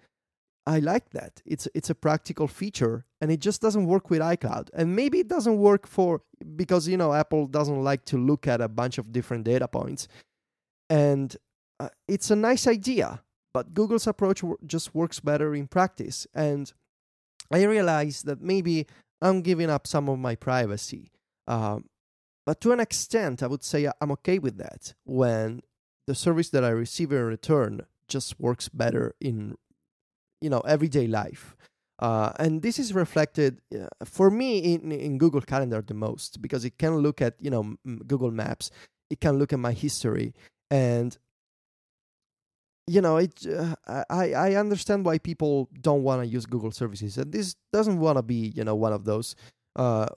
I like that. It's it's a practical feature and it just doesn't work with icloud. And maybe it doesn't work for because you know apple doesn't like to look at a bunch of different data points. And uh, it's a nice idea but google's approach w- just works better in practice. And I realized that maybe I'm giving up some of my privacy. Um, but to an extent, I would say I'm okay with that when the service that I receive in return just works better in you know everyday life. Uh, and this is reflected uh, for me in, in Google Calendar the most because it can look at you know Google Maps, it can look at my history, and you know it uh, i i understand why people don't want to use google services. And this doesn't want to be you know one of those uh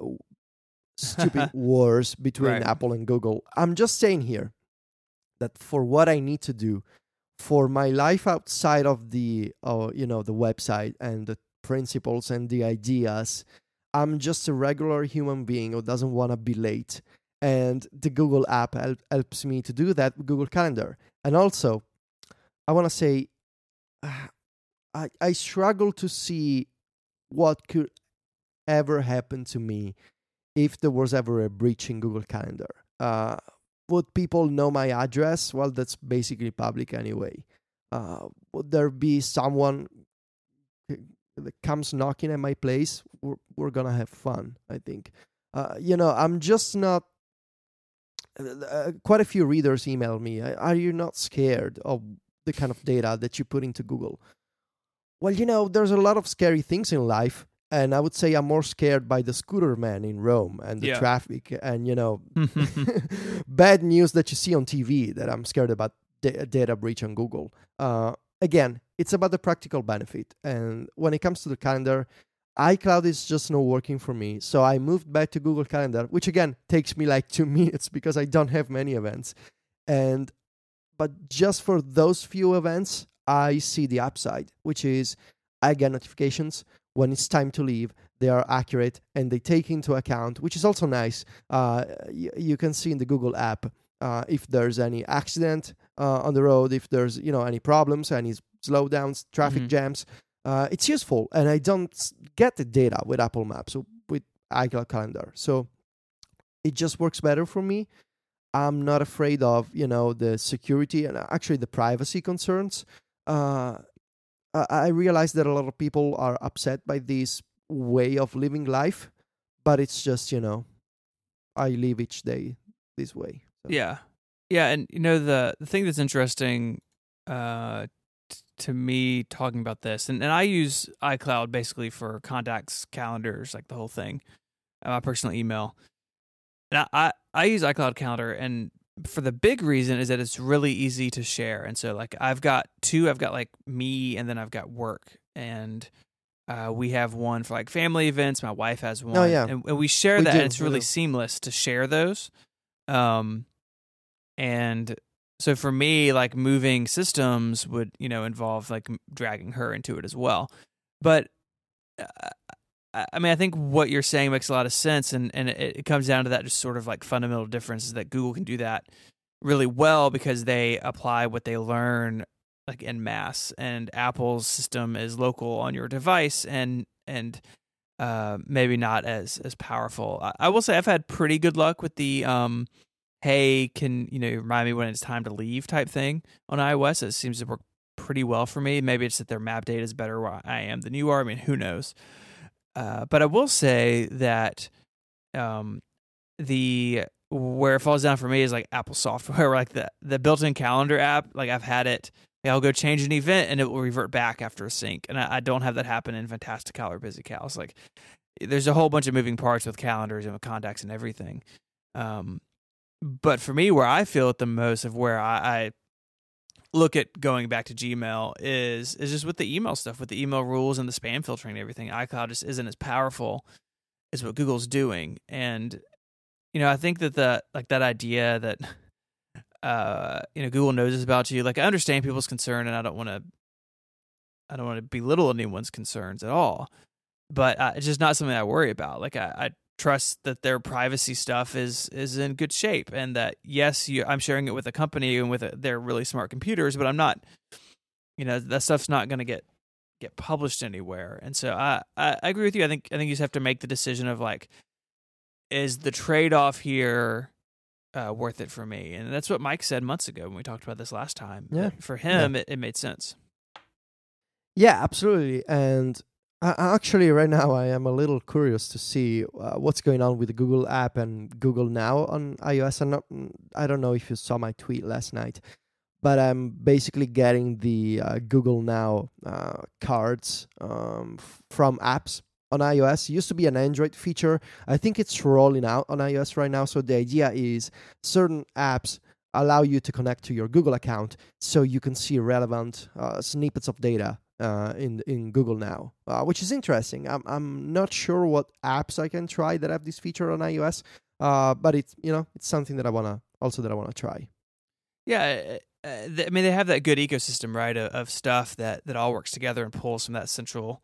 stupid *laughs* wars between Right. apple and google. I'm just saying here that for what i need to do for my life outside of the uh, you know the website and the principles and the ideas i'm just a regular human being who doesn't want to be late. And the google app help, helps me to do that google calendar. And also I want to say, uh, *sighs* I I struggle to see what could ever happen to me if there was ever a breach in Google Calendar. Uh, would people know my address? Well, that's basically public anyway. Uh, would there be someone that comes knocking at my place? We're, we're gonna have fun, I think. Uh, you know, I'm just not. Uh, quite a few readers email me. Are you not scared of the kind of data that you put into Google? Well, you know, there's a lot of scary things in life, and I would say I'm more scared by the scooter man in Rome and the Yeah. traffic and you know *laughs* *laughs* bad news that you see on TV that I'm scared about da- data breach on Google. Uh, again, it's about the practical benefit, and when it comes to the calendar, iCloud is just not working for me. So I moved back to Google Calendar, which again takes me like two *laughs* minutes because I don't have many events, and but just for those few events, I see the upside, which is I get notifications when it's time to leave. They are accurate and they take into account, which is also nice. Uh, y- you can see in the Google app uh, if there's any accident uh, on the road, if there's you know any problems, any slowdowns, traffic Mhm. jams. Uh, it's useful, and I don't get the data with Apple Maps or with iCloud Calendar, so it just works better for me. I'm not afraid of you know the security and actually the privacy concerns. I, I realize that a lot of people are upset by this way of living life, but it's just you know, I live each day this way. So. Yeah, yeah, and you know the the thing that's interesting uh, t- to me talking about this, and, and I use iCloud basically for contacts, calendars, like the whole thing, uh, my personal email. And I, I I use iCloud Calendar, and for the big reason is that it's really easy to share. And so like I've got two, I've got like me, and then I've got work, and uh, we have one for like family events. My wife has one. Oh, yeah. and, and we share We that. do, and it's really do. seamless to share those. Um, and So for me, like moving systems would, you know, involve like dragging her into it as well. But uh, I mean, I think what you're saying makes a lot of sense, and and it, it comes down to that just sort of like fundamental difference is that Google can do that really well because they apply what they learn like in mass, and Apple's system is local on your device, and and uh, maybe not as as powerful. I, I will say I've had pretty good luck with the um, hey, can you know remind me when it's time to leave type thing on iOS. It seems to work pretty well for me. Maybe it's that their map data is better where I am than you are. I mean, who knows? Uh, but I will say that um, the where it falls down for me is like Apple software, *laughs* like the the built-in calendar app. Like I've had it. I'll go change an event and it will revert back after a sync, and I, I don't have that happen in Fantastical or BusyCal. It's like there's a whole bunch of moving parts with calendars and with contacts and everything. Um, but for me, where I feel it the most of where I, I look at going back to Gmail is is just with the email stuff, with the email rules and the spam filtering and everything. iCloud just isn't as powerful as what Google's doing, and you know I think that the like that idea that *laughs* uh you know Google knows about you. Like I understand people's concern, and I don't want to I don't want to belittle anyone's concerns at all, but uh, it's just not something I worry about. Like I, I trust that their privacy stuff is is in good shape and that yes you, i'm sharing it with a company and with a, their really smart computers but i'm not you know that stuff's not going to get get published anywhere. And so I, I i agree with you. I think i think you just have to make the decision of like is the trade-off here uh, worth it for me? And that's what mike said months ago when we talked about this last time. Yeah. for him it, it made sense. Yeah, absolutely. And actually, right now, I am a little curious to see uh, what's going on with the Google app and Google Now on iOS. I'm not, I don't know if you saw my tweet last night, but I'm basically getting the uh, Google Now uh, cards um, f- from apps on iOS. It used to be an Android feature. I think it's rolling out on iOS right now. So the idea is certain apps allow you to connect to your Google account so you can see relevant uh, snippets of data uh, in in Google now, uh, which is interesting. I'm I'm not sure what apps I can try that have this feature on iOS, uh, but it's you know it's something that I wanna also that I wanna try. Yeah, uh, uh, I mean they have that good ecosystem, right, of, of stuff that that all works together and pulls from that central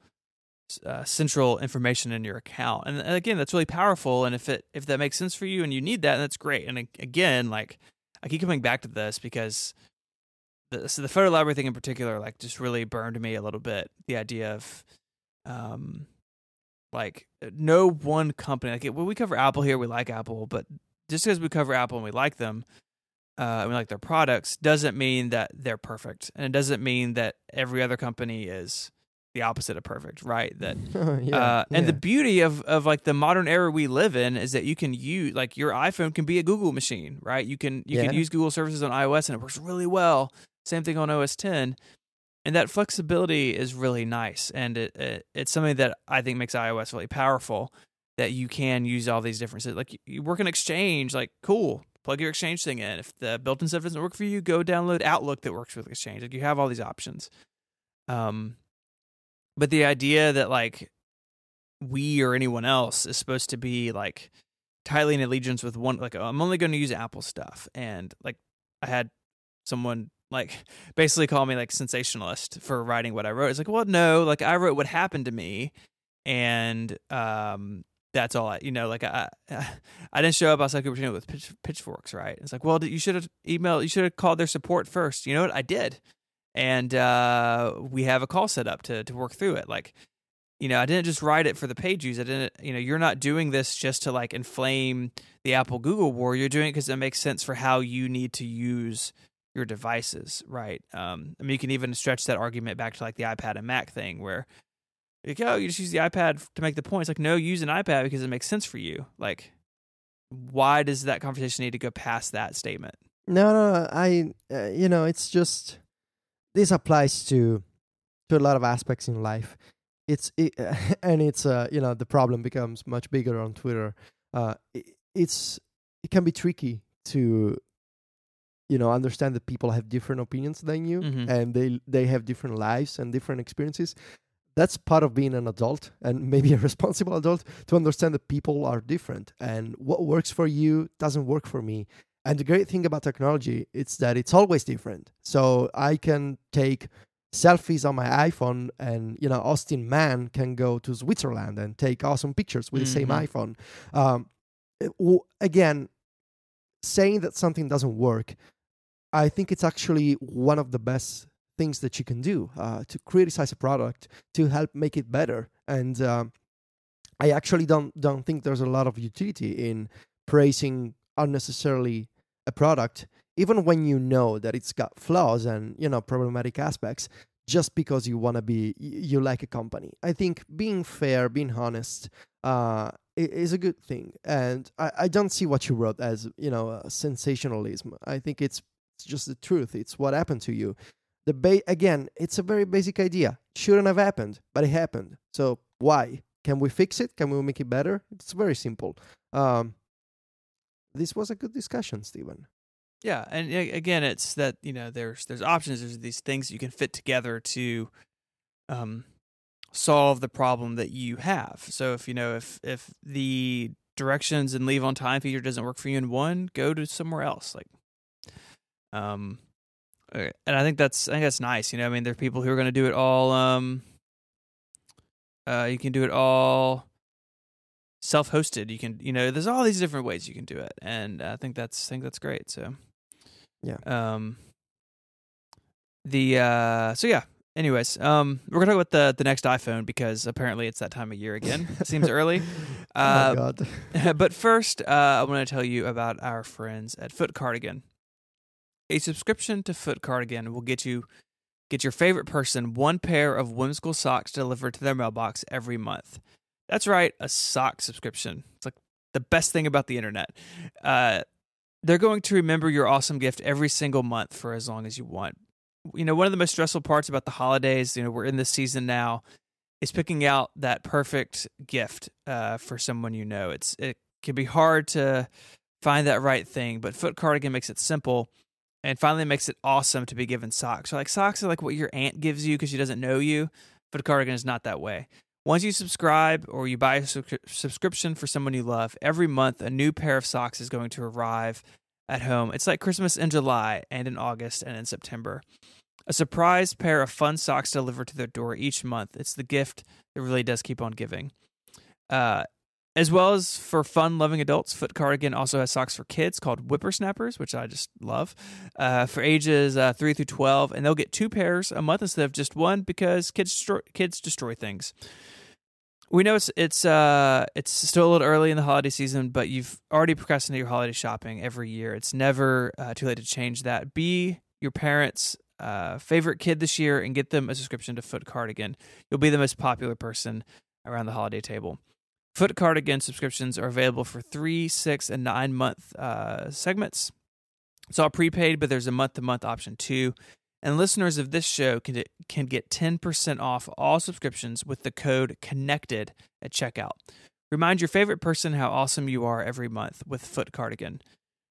uh, central information in your account. And again, that's really powerful. And if it if that makes sense for you and you need that, that's great. And again, like I keep coming back to this because the so the photo library thing in particular, like just really burned me a little bit. The idea of um like no one company like when we cover Apple here, we like Apple, but just because we cover Apple and we like them, uh, and we like their products, doesn't mean that they're perfect, and it doesn't mean that every other company is the opposite of perfect, right? That *laughs* yeah, uh, and the beauty of of like the modern era we live in is that you can use like your iPhone can be a Google machine, right? You can you can use Google services on iOS and it works really well. Same thing on OS 10. And that flexibility is really nice and it, it it's something that I think makes iOS really powerful that you can use all these different sy- like you work in Exchange, like cool. Plug your Exchange thing in. If the built-in stuff doesn't work for you, go download Outlook that works with Exchange. Like you have all these options. Um but the idea that like we or anyone else is supposed to be like tightly in allegiance with one like I'm only going to use Apple stuff and like I had someone like basically call me like sensationalist for writing what I wrote. It's like, well, no, like I wrote what happened to me and um that's all I, you know, like I, I didn't show up outside Cupertino with pitch, pitchforks, right? It's like, well, you should have emailed, you should have called their support first. You know what? I did, and uh, we have a call set up to to work through it. Like, you know, I didn't just write it for the page views. I didn't, you know, you're not doing this just to like inflame the Apple Google war. You're doing it because it makes sense for how you need to use your devices, right? Um, I mean, you can even stretch that argument back to like the iPad and Mac thing, where like, oh, you just use the iPad to make the point. It's like, no, use an iPad because it makes sense for you. Like, why does that conversation need to go past that statement? No, no, I, uh, you know, it's just this applies to to a lot of aspects in life. It's it, *laughs* and it's uh, you know, the problem becomes much bigger on Twitter. Uh, it, it's it can be tricky to you know understand that people have different opinions than you Mhm. and they they have different lives and different experiences that's part of being an adult and *laughs* maybe a responsible adult to understand that people are different and what works for you doesn't work for me And the great thing about technology is that it's always different. So I can take selfies on my iPhone, and you know, Austin Mann can go to Switzerland and take awesome pictures with the same Mhm. iPhone. Um, w- again, saying that something doesn't work, I think it's actually one of the best things that you can do uh, to criticize a product to help make it better. And um, I actually don't don't think there's a lot of utility in praising unnecessarily a product, even when you know that it's got flaws and you know problematic aspects. Just because you want to be, you like a company. I think being fair, being honest, uh, is a good thing. And I, I don't see what you wrote as you know uh, sensationalism. I think it's just the truth. It's what happened to you. The ba- again, it's a very basic idea. Shouldn't have happened, but it happened. So why? Can we fix it? Can we make it better? It's very simple. Um, this was a good discussion, Stephen. Yeah, and again, it's that you know there's there's options. There's these things you can fit together to um, solve the problem that you have. So if you know if if the directions and leave on time feature doesn't work for you in one, go to somewhere else. Like, um, uh, and I think that's I think that's nice. You know, I mean, there are people who are going to do it all. Um, uh, you can do it all self-hosted. You can, you know, there's all these different ways you can do it, and I think that's I think that's great. So, Yeah. Um. The uh. So yeah. Anyways, um, we're gonna talk about the the next iPhone because apparently it's that time of year again. Seems early. *laughs* oh Uh, my god. *laughs* but first, uh, I want to tell you about our friends at Foot Cardigan. A subscription to Foot Cardigan will get you get your favorite person one pair of whimsical socks delivered to their mailbox every month. That's right, a sock subscription. It's like the best thing about the internet. Uh, they're going to remember your awesome gift every single month for as long as you want. You know, one of the most stressful parts about the holidays, you know, we're in this season now, is picking out that perfect gift uh, for someone you know. It's it can be hard to find that right thing, but Foot Cardigan makes it simple and finally makes it awesome to be given socks. So like socks are like what your aunt gives you because she doesn't know you. Foot Cardigan is not that way. Once you subscribe or you buy a subscri- subscription for someone you love, every month a new pair of socks is going to arrive at home. It's like Christmas in July and in August and in September. A surprise pair of fun socks delivered to their door each month. It's the gift that really does keep on giving. Uh, as well as for fun loving adults, Foot Cardigan also has socks for kids called Whippersnappers, which I just love, uh, for ages uh, 3 through 12. And they'll get two pairs a month instead of just one because kids destroy, kids destroy things. We know it's it's uh it's still a little early in the holiday season, but you've already procrastinated your holiday shopping every year. It's never uh, too late to change that. Be your parents' uh, favorite kid this year and get them a subscription to Foot Cardigan. You'll be the most popular person around the holiday table. Foot Cardigan subscriptions are available for three, six, and nine month uh, segments. It's all prepaid, but there's a month to month option too. And listeners of this show can can get 10% off all subscriptions with the code CONNECTED at checkout. Remind your favorite person how awesome you are every month with Foot Cardigan.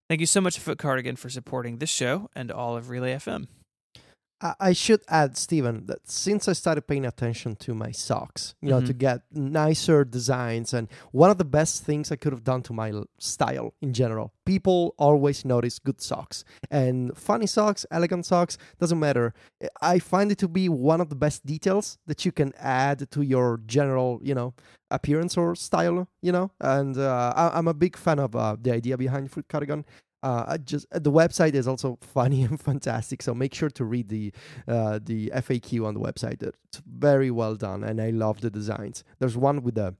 Thank you so much, Foot Cardigan, for supporting this show and all of Relay FM. I, should add, Stephen, that since I started paying attention to my socks, you know, to Mhm. get nicer designs, and one of the best things I could have done to my style in general, people always notice good socks. And funny socks, elegant socks, doesn't matter. I find it to be one of the best details that you can add to your general, you know, appearance or style, you know. And uh, I, I'm a big fan of uh, the idea behind Foot Cardigan. Uh, just uh, the website is also *laughs* funny and fantastic. So make sure to read the uh, the FAQ on the website. It's very well done, and I love the designs. There's one with the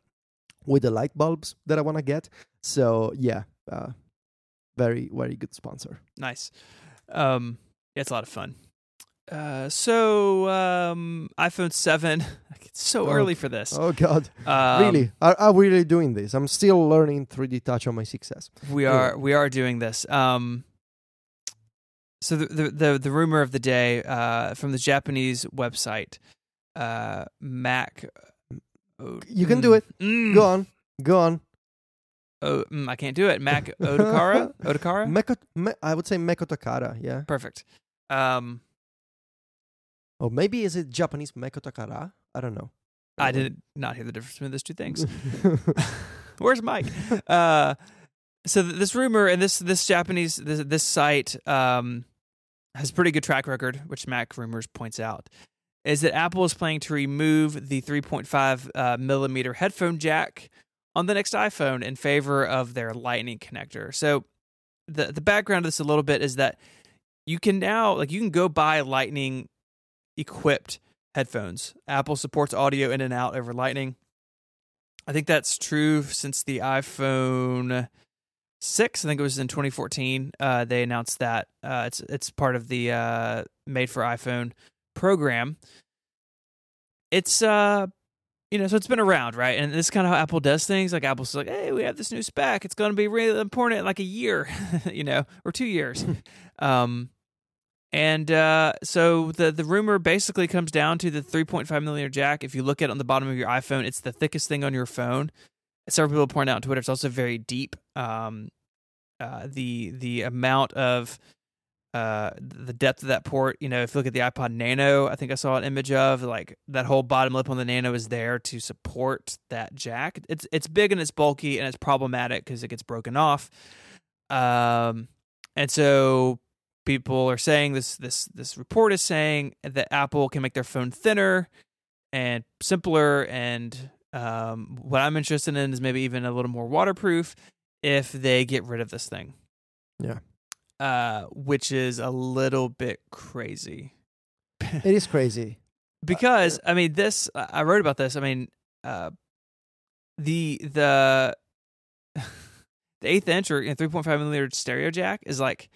with the light bulbs that I want to get. So yeah, uh, very very good sponsor. Nice. Um, yeah, it's a lot of fun. Uh, so um, iPhone seven. *laughs* It's so Oh, early for this. Oh God, Um, really? Are, are we really doing this? I'm still learning 3D Touch on my 6S. we are we are doing this. Um, so the the the, the rumor of the day uh, from the Japanese website, uh, Mac. oh, You can do it. Mm, Go on, go on. Oh, mm, I can't do it. Mac *laughs* Odakara. Odakara. Meko, me, I would say Meko Takara, yeah. Perfect. Um, Or maybe is it Japanese Meko Takara? I don't know. I did not hear the difference between those two things. *laughs* *laughs* Where's Mike? *laughs* Uh, so th- this rumor and this this Japanese this, this site um, has pretty good track record, which Mac Rumors points out, is that Apple is planning to remove the 3.5 uh, millimeter headphone jack on the next iPhone in favor of their Lightning connector. So the the background of this a little bit is that you can now like you can go buy Lightning equipped headphones. Apple supports audio in and out over Lightning. I think that's true since the iPhone six. I think it was in 2014. Uh, they announced that uh, it's it's part of the uh, Made for iPhone program. It's uh, you know, so it's been around, right? And this is kind of how Apple does things. Like Apple's like, hey, we have this new spec. It's going to be really important in like a year, *laughs* you know, or two years. *laughs* um, and uh, so the the rumor basically comes down to the 3.5 millimeter jack. If you look at it on the bottom of your iPhone, it's the thickest thing on your phone. Several people point out on Twitter it's also very deep. Um, uh, the the amount of uh, the depth of that port. You know, if you look at the iPod Nano, I think I saw an image of like that whole bottom lip on the Nano is there to support that jack. It's it's big and it's bulky and it's problematic because it gets broken off. Um, and so people are saying this this this report is saying that Apple can make their phone thinner and simpler and um, what I'm interested in is maybe even a little more waterproof if they get rid of this thing. Yeah. Uh, which is a little bit crazy. *laughs* it is crazy because I mean this I wrote about this. I mean uh, the the *laughs* the eighth inch or you know, 3.5 millimeter stereo jack is like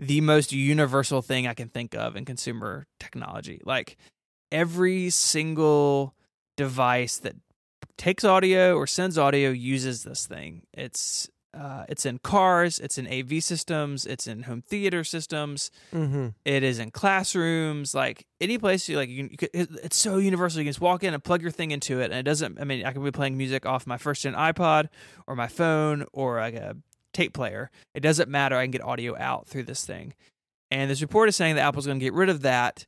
the most universal thing I can think of in consumer technology. Like every single device that takes audio or sends audio uses this thing. It's uh, it's in cars, it's in AV systems, it's in home theater systems, mm-hmm. it is in classrooms, like any place you like. You, you could, it's so universal. You can just walk in and plug your thing into it, and it doesn't. I mean, I can be playing music off my first gen iPod or my phone or like a tape player. It doesn't matter. I can get audio out through this thing. And this report is saying that Apple's going to get rid of that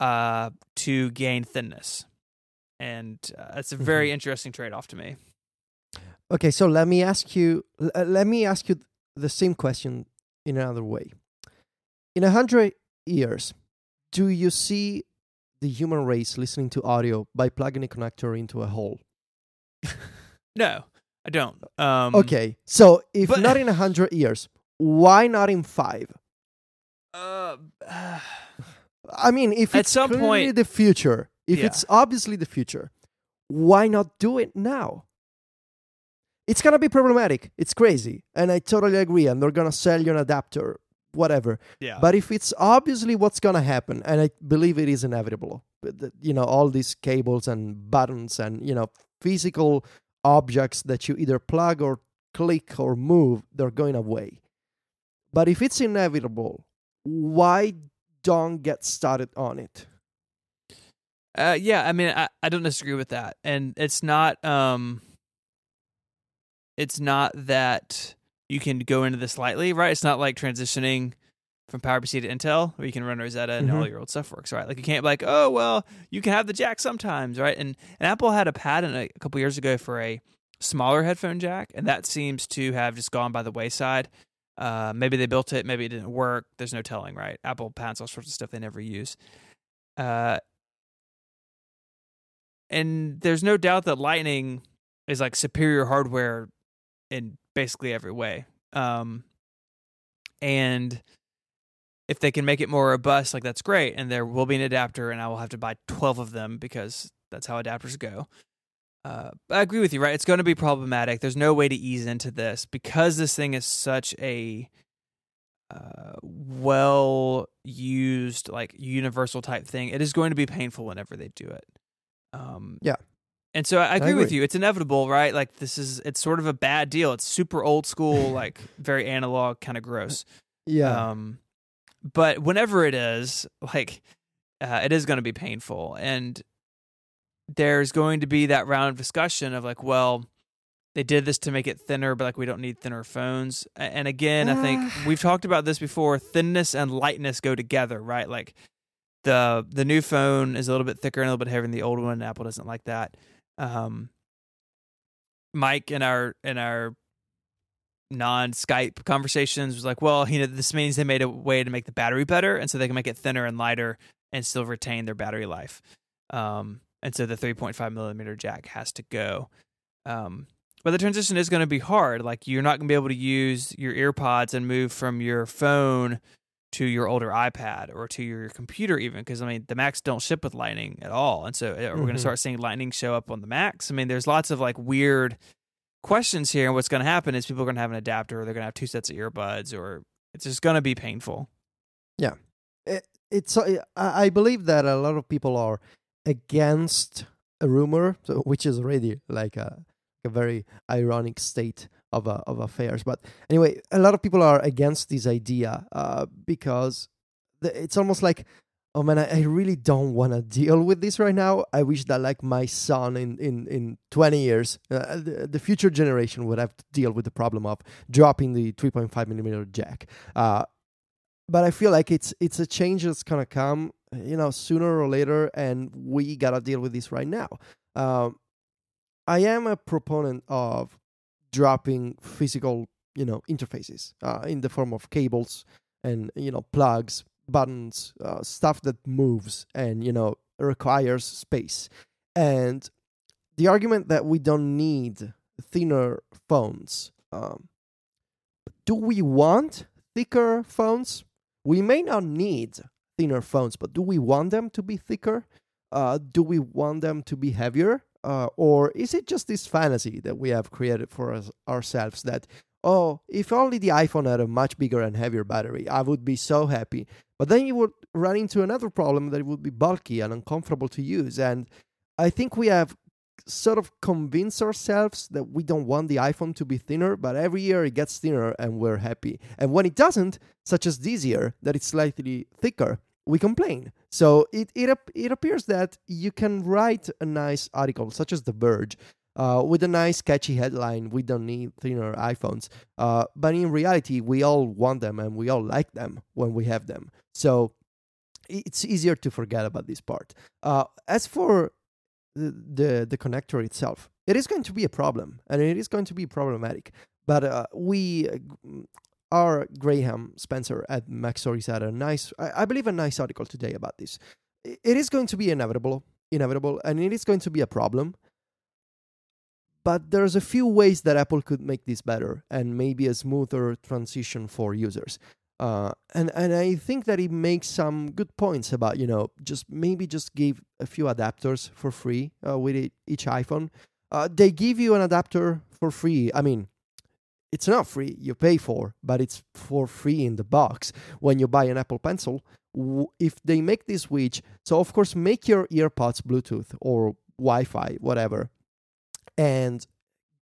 uh, to gain thinness, and uh, it's a very mm-hmm. interesting trade off to me. Okay, so let me ask you. Uh, let me ask you the same question in another way. In a hundred years, do you see the human race listening to audio by plugging a connector into a hole? *laughs* no, I don't. Um, okay, so if but, not in a hundred years, why not in five? Uh, *sighs* I mean, if at some point the future, if yeah. it's obviously the future, why not do it now? it's gonna be problematic. It's crazy, and I totally agree. And they're gonna sell you an adapter, whatever. Yeah. But if it's obviously what's gonna happen, and I believe it is inevitable, you know, all these cables and buttons and you know physical objects that you either plug or click or move, they're going away. But if it's inevitable, why don't get started on it? Uh, yeah, I mean, I, I don't disagree with that, and it's not um it's not that you can go into this lightly, right? It's not like transitioning from PowerPC to Intel where you can run Rosetta and mm-hmm. all your old stuff works, right? Like you can't be like, oh well, you can have the jack sometimes, right? And and Apple had a patent a, a couple years ago for a smaller headphone jack, and that seems to have just gone by the wayside. Uh, maybe they built it, maybe it didn't work. There's no telling, right? Apple patents all sorts of stuff they never use. Uh, and there's no doubt that Lightning is like superior hardware in basically every way. Um, and if they can make it more robust, like that's great. And there will be an adapter, and I will have to buy 12 of them because that's how adapters go. Uh, I agree with you, right? It's going to be problematic. There's no way to ease into this because this thing is such a uh, well used, like universal type thing. It is going to be painful whenever they do it. Um, yeah. And so I agree, I agree, with you. It's inevitable, right? Like this is it's sort of a bad deal. It's super old school, *laughs* like very analog, kind of gross. Yeah. Um, but whenever it is, like, uh, it is going to be painful, and there's going to be that round of discussion of like, well, they did this to make it thinner, but like we don't need thinner phones. And again, I think we've talked about this before. Thinness and lightness go together, right? Like the the new phone is a little bit thicker and a little bit heavier than the old one. And Apple doesn't like that um, Mike in our in our non Skype conversations was like, well, you know, this means they made a way to make the battery better, and so they can make it thinner and lighter and still retain their battery life. Um, and so the 3.5 millimeter jack has to go. Um, but the transition is going to be hard. Like you're not going to be able to use your earpods and move from your phone to your older iPad or to your computer, even because I mean the Macs don't ship with Lightning at all, and so uh, we're going to start seeing Lightning show up on the Macs. I mean, there's lots of like weird questions here, and what's going to happen is people are going to have an adapter, or they're going to have two sets of earbuds, or it's just going to be painful. Yeah, it, it's. Uh, I believe that a lot of people are against a rumor, which is already like a, a very ironic state of uh, of affairs. But anyway, a lot of people are against this idea uh, because it's almost like, oh man, I, I really don't want to deal with this right now. I wish that like my son in in in twenty years, uh, the, the future generation would have to deal with the problem of dropping the three point five millimeter jack. Uh, but I feel like it's it's a change that's gonna come, you know, sooner or later, and we gotta deal with this right now. Um, I am a proponent of dropping physical, you know, interfaces uh, in the form of cables and you know plugs, buttons, uh, stuff that moves and you know requires space. And the argument that we don't need thinner phones. Um, do we want thicker phones? We may not need thinner phones, but do we want them to be thicker? Uh, do we want them to be heavier? Uh, or is it just this fantasy that we have created for us, ourselves that, oh, if only the iPhone had a much bigger and heavier battery, I would be so happy. But then you would run into another problem that it would be bulky and uncomfortable to use. And I think we have sort of convinced ourselves that we don't want the iPhone to be thinner, but every year it gets thinner and we're happy. And when it doesn't, such as this year, that it's slightly thicker, we complain. So it it it appears that you can write a nice article, such as The Verge, uh, with a nice catchy headline. We don't need thinner iPhones, uh, but in reality, we all want them and we all like them when we have them. So it's easier to forget about this part. Uh, as for the, the the connector itself, it is going to be a problem, and it is going to be problematic. But uh, we our Graham Spencer at Mac Stories had a nice, I, I believe, a nice article today about this. It is going to be inevitable, inevitable, and it is going to be a problem. But there's a few ways that Apple could make this better and maybe a smoother transition for users. Uh, and and I think that it makes some good points about you know just maybe just give a few adapters for free uh, with each iPhone. Uh, they give you an adapter for free. I mean, it's not free you pay for but it's for free in the box when you buy an apple pencil if they make this switch so of course make your earpods bluetooth or wi-fi whatever and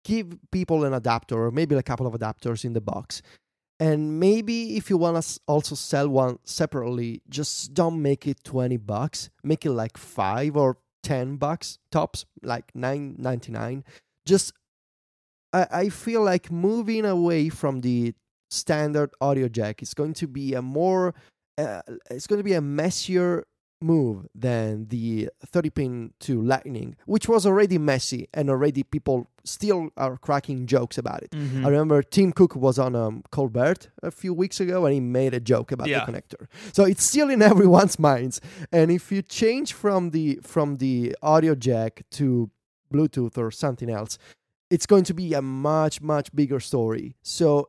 give people an adapter or maybe a couple of adapters in the box. And maybe if you want to also sell one separately just don't make it 20 bucks. Make it like 5 or 10 bucks tops like 9.99 just I, I feel like moving away from the standard audio jack is going to be a more uh, it's going to be a messier move than the 30 pin to lightning which was already messy and already people still are cracking jokes about it. Mm-hmm. i remember tim cook was on um, colbert a few weeks ago and he made a joke about Yeah. the connector. So it's still in *laughs* everyone's minds. And if you change from the from the audio jack to bluetooth or something else it's going to be a much much bigger story. So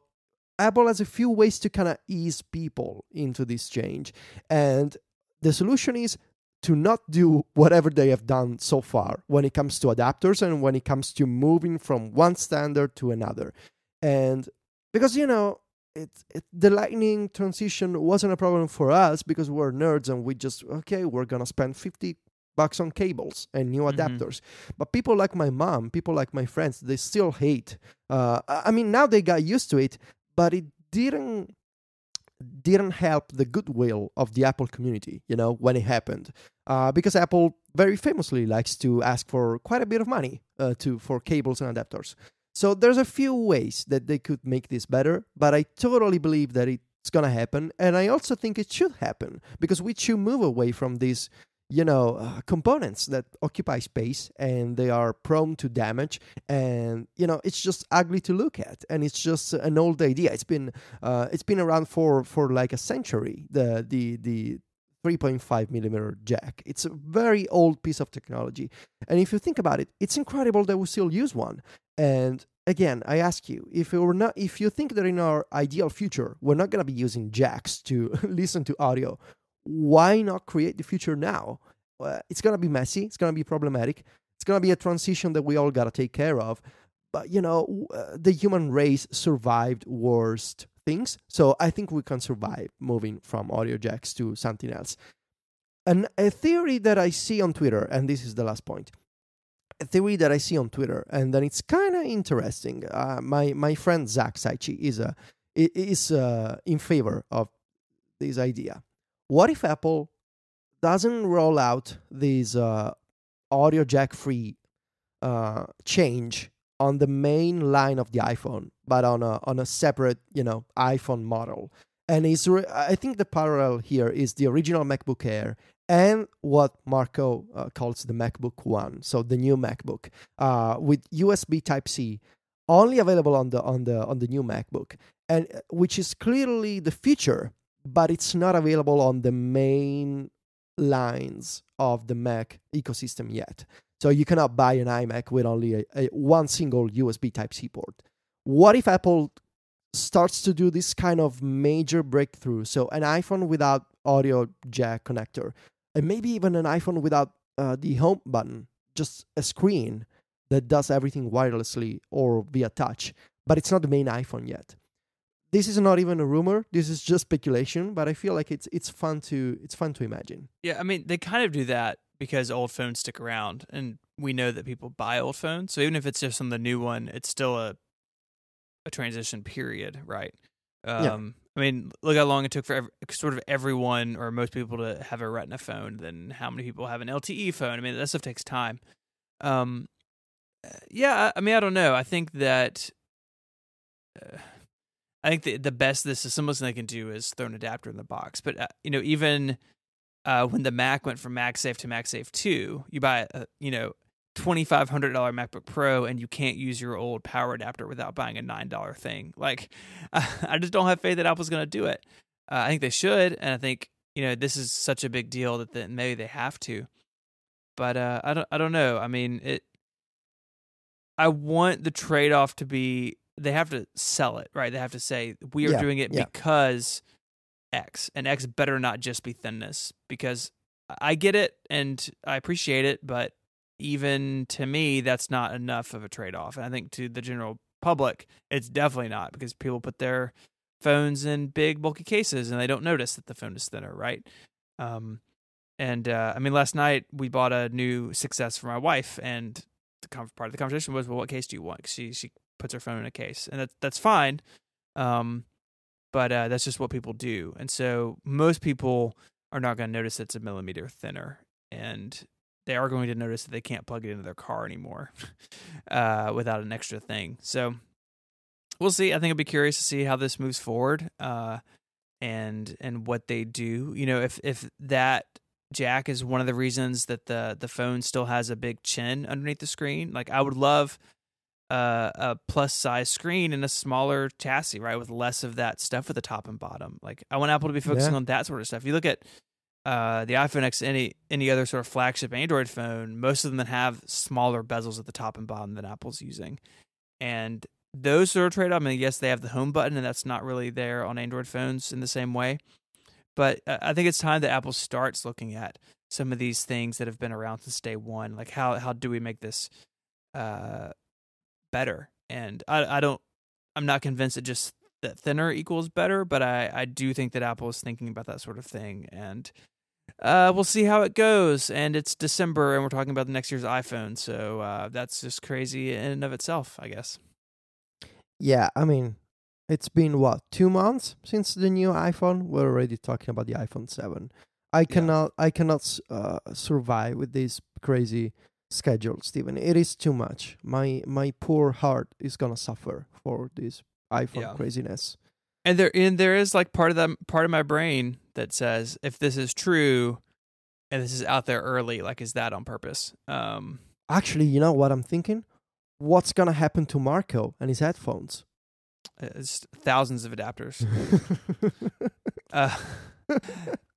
apple has a few ways to kind of ease people into this change. And the solution is to not do whatever they have done so far when it comes to adapters and when it comes to moving from one standard to another and because you know it, it the lightning transition wasn't a problem for us because we're nerds and we just okay we're gonna spend 50 bucks on cables and new Mhm. adapters but people like my mom people like my friends they still hate uh, I mean now they got used to it but it didn't didn't help the goodwill of the apple community you know when it happened. Uh, because apple very famously likes to ask for quite a bit of money uh, to for cables and adapters. So there's a few ways that they could make this better but i totally believe that it's gonna happen and i also think it should happen because we should move away from this you know uh, components that occupy space and they are prone to damage. And you know it's just ugly to look at. And it's just an old idea. It's been uh, it's been around for for like a century the the the 3.5 millimeter jack. It's a very old piece of technology. And if you think about it it's incredible that we still use one. And again i ask you if we're not if you think that in our ideal future we're not going to be using jacks to *laughs* listen to audio why not create the future now? Uh, it's going to be messy. It's going to be problematic. It's going to be a transition that we all got to take care of. But, you know, uh, the human race survived worst things. So I think we can survive moving from audio jacks to something else. And a theory that I see on Twitter, and this is the last point, a theory that I see on Twitter, and then it's kind of interesting. Uh, my my friend Zac Cichy is a is uh, in favor of this idea what if Apple doesn't roll out this uh, audio jack free uh, change on the main line of the iPhone, but on a on a separate you know iPhone model? And is re- I think the parallel here is the original MacBook Air and what Marco uh, calls the MacBook One, so the new MacBook uh, with USB Type C, only available on the on the on the new MacBook, and uh, which is clearly the future but it's not available on the main lines of the Mac ecosystem yet. So you cannot buy an iMac with only a, a one single USB Type C port. What if Apple starts to do this kind of major breakthrough? So an iPhone without audio jack connector, and maybe even an iPhone without uh, the home button, just a screen that does everything wirelessly or via touch, but it's not the main iPhone yet this is not even a rumor. This is just speculation, but I feel like it's it's fun to it's fun to imagine. Yeah, I mean they kind of do that because old phones stick around, and we know that people buy old phones. So even if it's just on the new one, it's still a a transition period, right? Um, yeah. I mean, look how long it took for every, sort of everyone or most people to have a Retina phone. Then how many people have an LTE phone? I mean, that stuff takes time. Um, yeah, I mean, I don't know. I think that. Uh, I think the, the best this is simplest thing they can do is throw an adapter in the box. But uh, you know, even uh, when the Mac went from MagSafe to MagSafe Two, you buy a you know twenty five hundred dollar MacBook Pro and you can't use your old power adapter without buying a nine dollar thing. Like, *laughs* I just don't have faith that Apple's going to do it. Uh, I think they should, and I think you know this is such a big deal that, that maybe they have to. But uh, I don't I don't know. I mean it. I want the trade off to be they have to sell it, right? They have to say we are yeah, doing it yeah. because X, and X better not just be thinness because I get it and I appreciate it, but even to me, that's not enough of a trade off. And I think to the general public, it's definitely not because people put their phones in big bulky cases and they don't notice that the phone is thinner, right? Um, and uh, I mean, last night we bought a new 6S for my wife, and the part of the conversation was, "Well, what case do you want?" She she puts her phone in a case, and that's that's fine. Um, but uh, that's just what people do, and so most people are not going to notice it's a millimeter thinner, and they are going to notice that they can't plug it into their car anymore *laughs* uh, without an extra thing. So we'll see. I think I'll be curious to see how this moves forward, uh, and and what they do. You know, if if that jack is one of the reasons that the the phone still has a big chin underneath the screen, like I would love uh, a plus size screen and a smaller chassis, right, with less of that stuff at the top and bottom. Like I want Apple to be focusing yeah. on that sort of stuff. If You look at uh, the iPhone X, any any other sort of flagship Android phone, most of them that have smaller bezels at the top and bottom than Apple's using, and those sort of trade off. I mean, yes, they have the home button, and that's not really there on Android phones in the same way. But uh, I think it's time that Apple starts looking at some of these things that have been around since day one. Like how how do we make this uh, better. And I, I don't, I'm not convinced that just that thinner equals better, but I, I do think that Apple is thinking about that sort of thing. And uh, we'll see how it goes. And it's December, and we're talking about the next year's iPhone, so uh, that's just crazy in and of itself, I guess. Yeah, I mean, it's been what two months since the new iPhone. We're already talking about the iPhone Seven. I cannot, yeah. I cannot uh, survive with this crazy schedule, Stephen. It is too much. My my poor heart is gonna suffer for this iPhone yeah. craziness. And there and there is like part of that part of my brain that says if this is true, and this is out there early. Like, is that on purpose? Um, Actually, you know what I'm thinking? What's gonna happen to Marco and his headphones? it's thousands of adapters. *laughs* Uh, *laughs*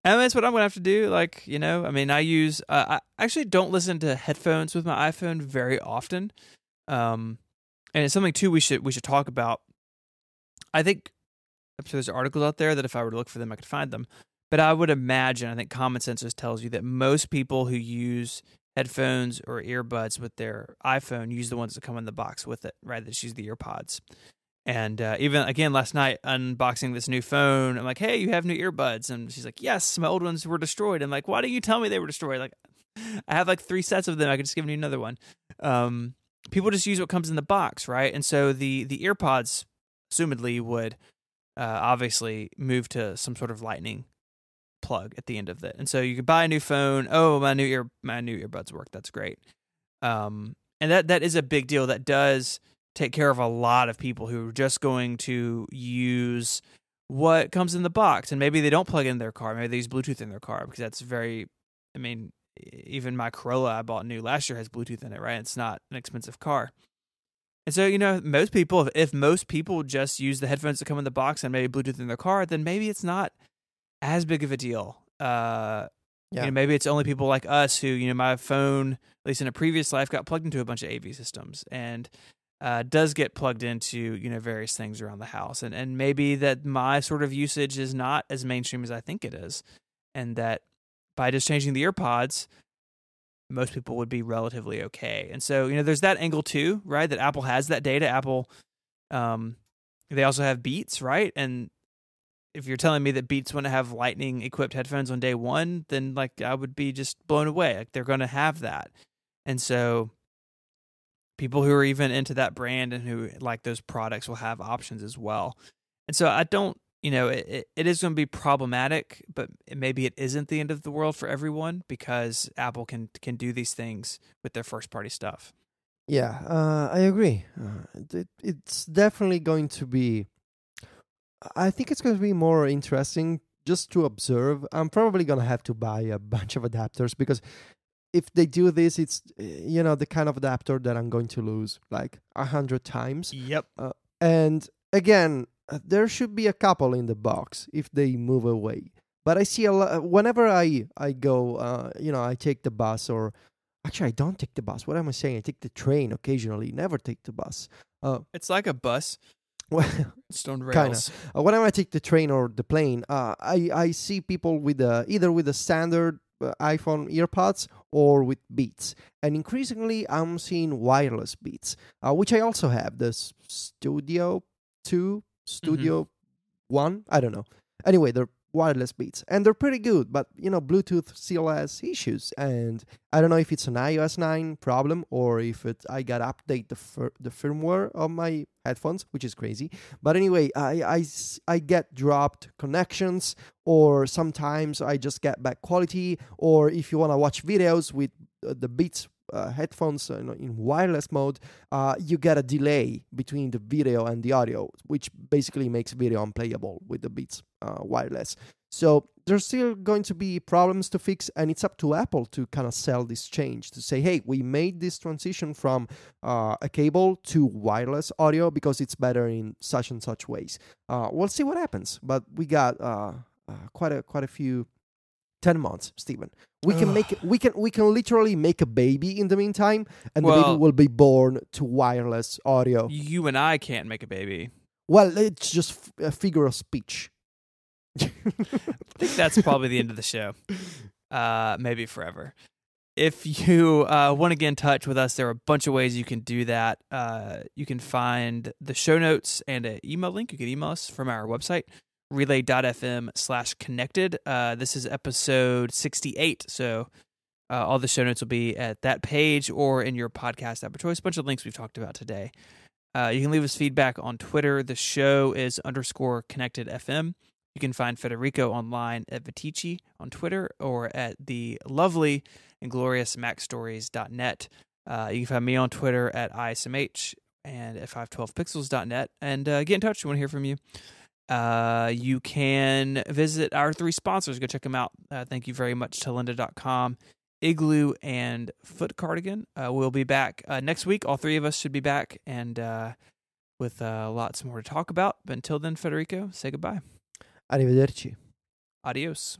and that's what I'm gonna have to do. Like, you know, I mean, I use. Uh, I actually don't listen to headphones with my iPhone very often. Um, and it's something too we should we should talk about. I think sure there's articles out there that if I were to look for them, I could find them. But I would imagine, I think Common Sense just tells you that most people who use headphones or earbuds with their iPhone use the ones that come in the box with it, right? Just use the earpods. And uh, even again last night, unboxing this new phone, I'm like, "Hey, you have new earbuds?" And she's like, "Yes, my old ones were destroyed." I'm like, "Why didn't you tell me they were destroyed?" Like, *laughs* I have like three sets of them. I could just give you another one. Um, people just use what comes in the box, right? And so the the earpods, assumedly, would uh, obviously move to some sort of lightning plug at the end of it. And so you could buy a new phone. Oh, my new ear my new earbuds work. That's great. Um, and that that is a big deal. That does take care of a lot of people who are just going to use what comes in the box and maybe they don't plug in their car maybe they use bluetooth in their car because that's very i mean even my corolla i bought new last year has bluetooth in it right? It's not an expensive car. And so you know most people if most people just use the headphones that come in the box and maybe bluetooth in their car then maybe it's not as big of a deal. Uh Yeah. you know, maybe it's only people like us who, you know, my phone, at least in a previous life, got plugged into a bunch of AV systems. And uh, does get plugged into, you know, various things around the house. And and maybe that my sort of usage is not as mainstream as I think it is. And that by just changing the earpods, most people would be relatively okay. And so, you know, there's that angle too, right? That Apple has that data. Apple um they also have Beats, right? And if you're telling me that Beats want to have lightning equipped headphones on day one, then like I would be just blown away. Like they're going to have that. And so people who are even into that brand and who like those products will have options as well. And so I don't, you know, it, it is going to be problematic, but maybe it isn't the end of the world for everyone because Apple can can do these things with their first party stuff. Yeah, uh, I agree. Uh, it, it's definitely going to be. I think it's going to be more interesting just to observe. I'm probably going to have to buy a *laughs* bunch of adapters because if they do this, it's uh, you know the kind of adapter that I'm going to lose like a hundred times. Yep. And again, uh, there should be a couple in the box if they move away. But I see a lot whenever I I go, uh, you know, I take the bus or actually I don't take the bus. What am I saying? I take the train occasionally. Never take the bus. Uh, It's like a bus, *laughs* well, just on Kinda. rails. uh, whenever I take the train or the plane, uh, I I see people with uh, either with the standard uh, iPhone earpods or with Beats, and increasingly I'm seeing wireless Beats, uh, which I also have. The Studio Two, Studio One, I don't know. Anyway, they're wireless Beats, and they're pretty good. But you know, Bluetooth still has issues, and I don't know if it's an iOS nine problem or if it I got update the fir- the firmware of my headphones, which is crazy. But anyway, I, I I get dropped connections, or sometimes I just get bad quality. Or if you want to watch videos with uh, the Beats uh, headphones uh, in, in wireless mode, uh, you get a delay between the video and the audio, which basically makes video unplayable with the Beats uh, wireless. So there's still going to be problems to fix, and it's up to Apple to kind of sell this change to say, hey, we made this transition from uh, a cable to wireless audio because it's better in such and such ways. Uh, we'll see what happens, but we got uh, uh, quite a quite a few. 10 months Stephen. We can make we can we can literally make a baby in the meantime and the baby will be born to wireless audio You and I can't make a baby. well it's just f- a figure of speech I think that's probably the end of the show. *laughs* Uh, maybe forever. If you uh, want to get in touch with us, there are a bunch of ways you can do that. Uh, you can find the show notes and an email link. You can email us from our website, relay.fm slash connected. Uh, this is episode 68. So uh, all the show notes will be at that page or in your podcast app of choice. A bunch of links we've talked about today. Uh, you can leave us feedback on Twitter. The show is underscore connected FM. You can find Federico online at Viticci on Twitter or at the lovely and glorious MacStories.net. Uh, you can find me on Twitter at ISMH and at 512pixels.net. And uh, get in touch. We want to hear from you. Uh, you can visit our three sponsors. Go check them out. Uh, thank you very much to lynda.com, Igloo, and Foot Cardigan. Uh, we'll be back uh, next week. All three of us should be back and uh, with uh, lots more to talk about. But until then, Federico, say goodbye. Arrivederci. Adios.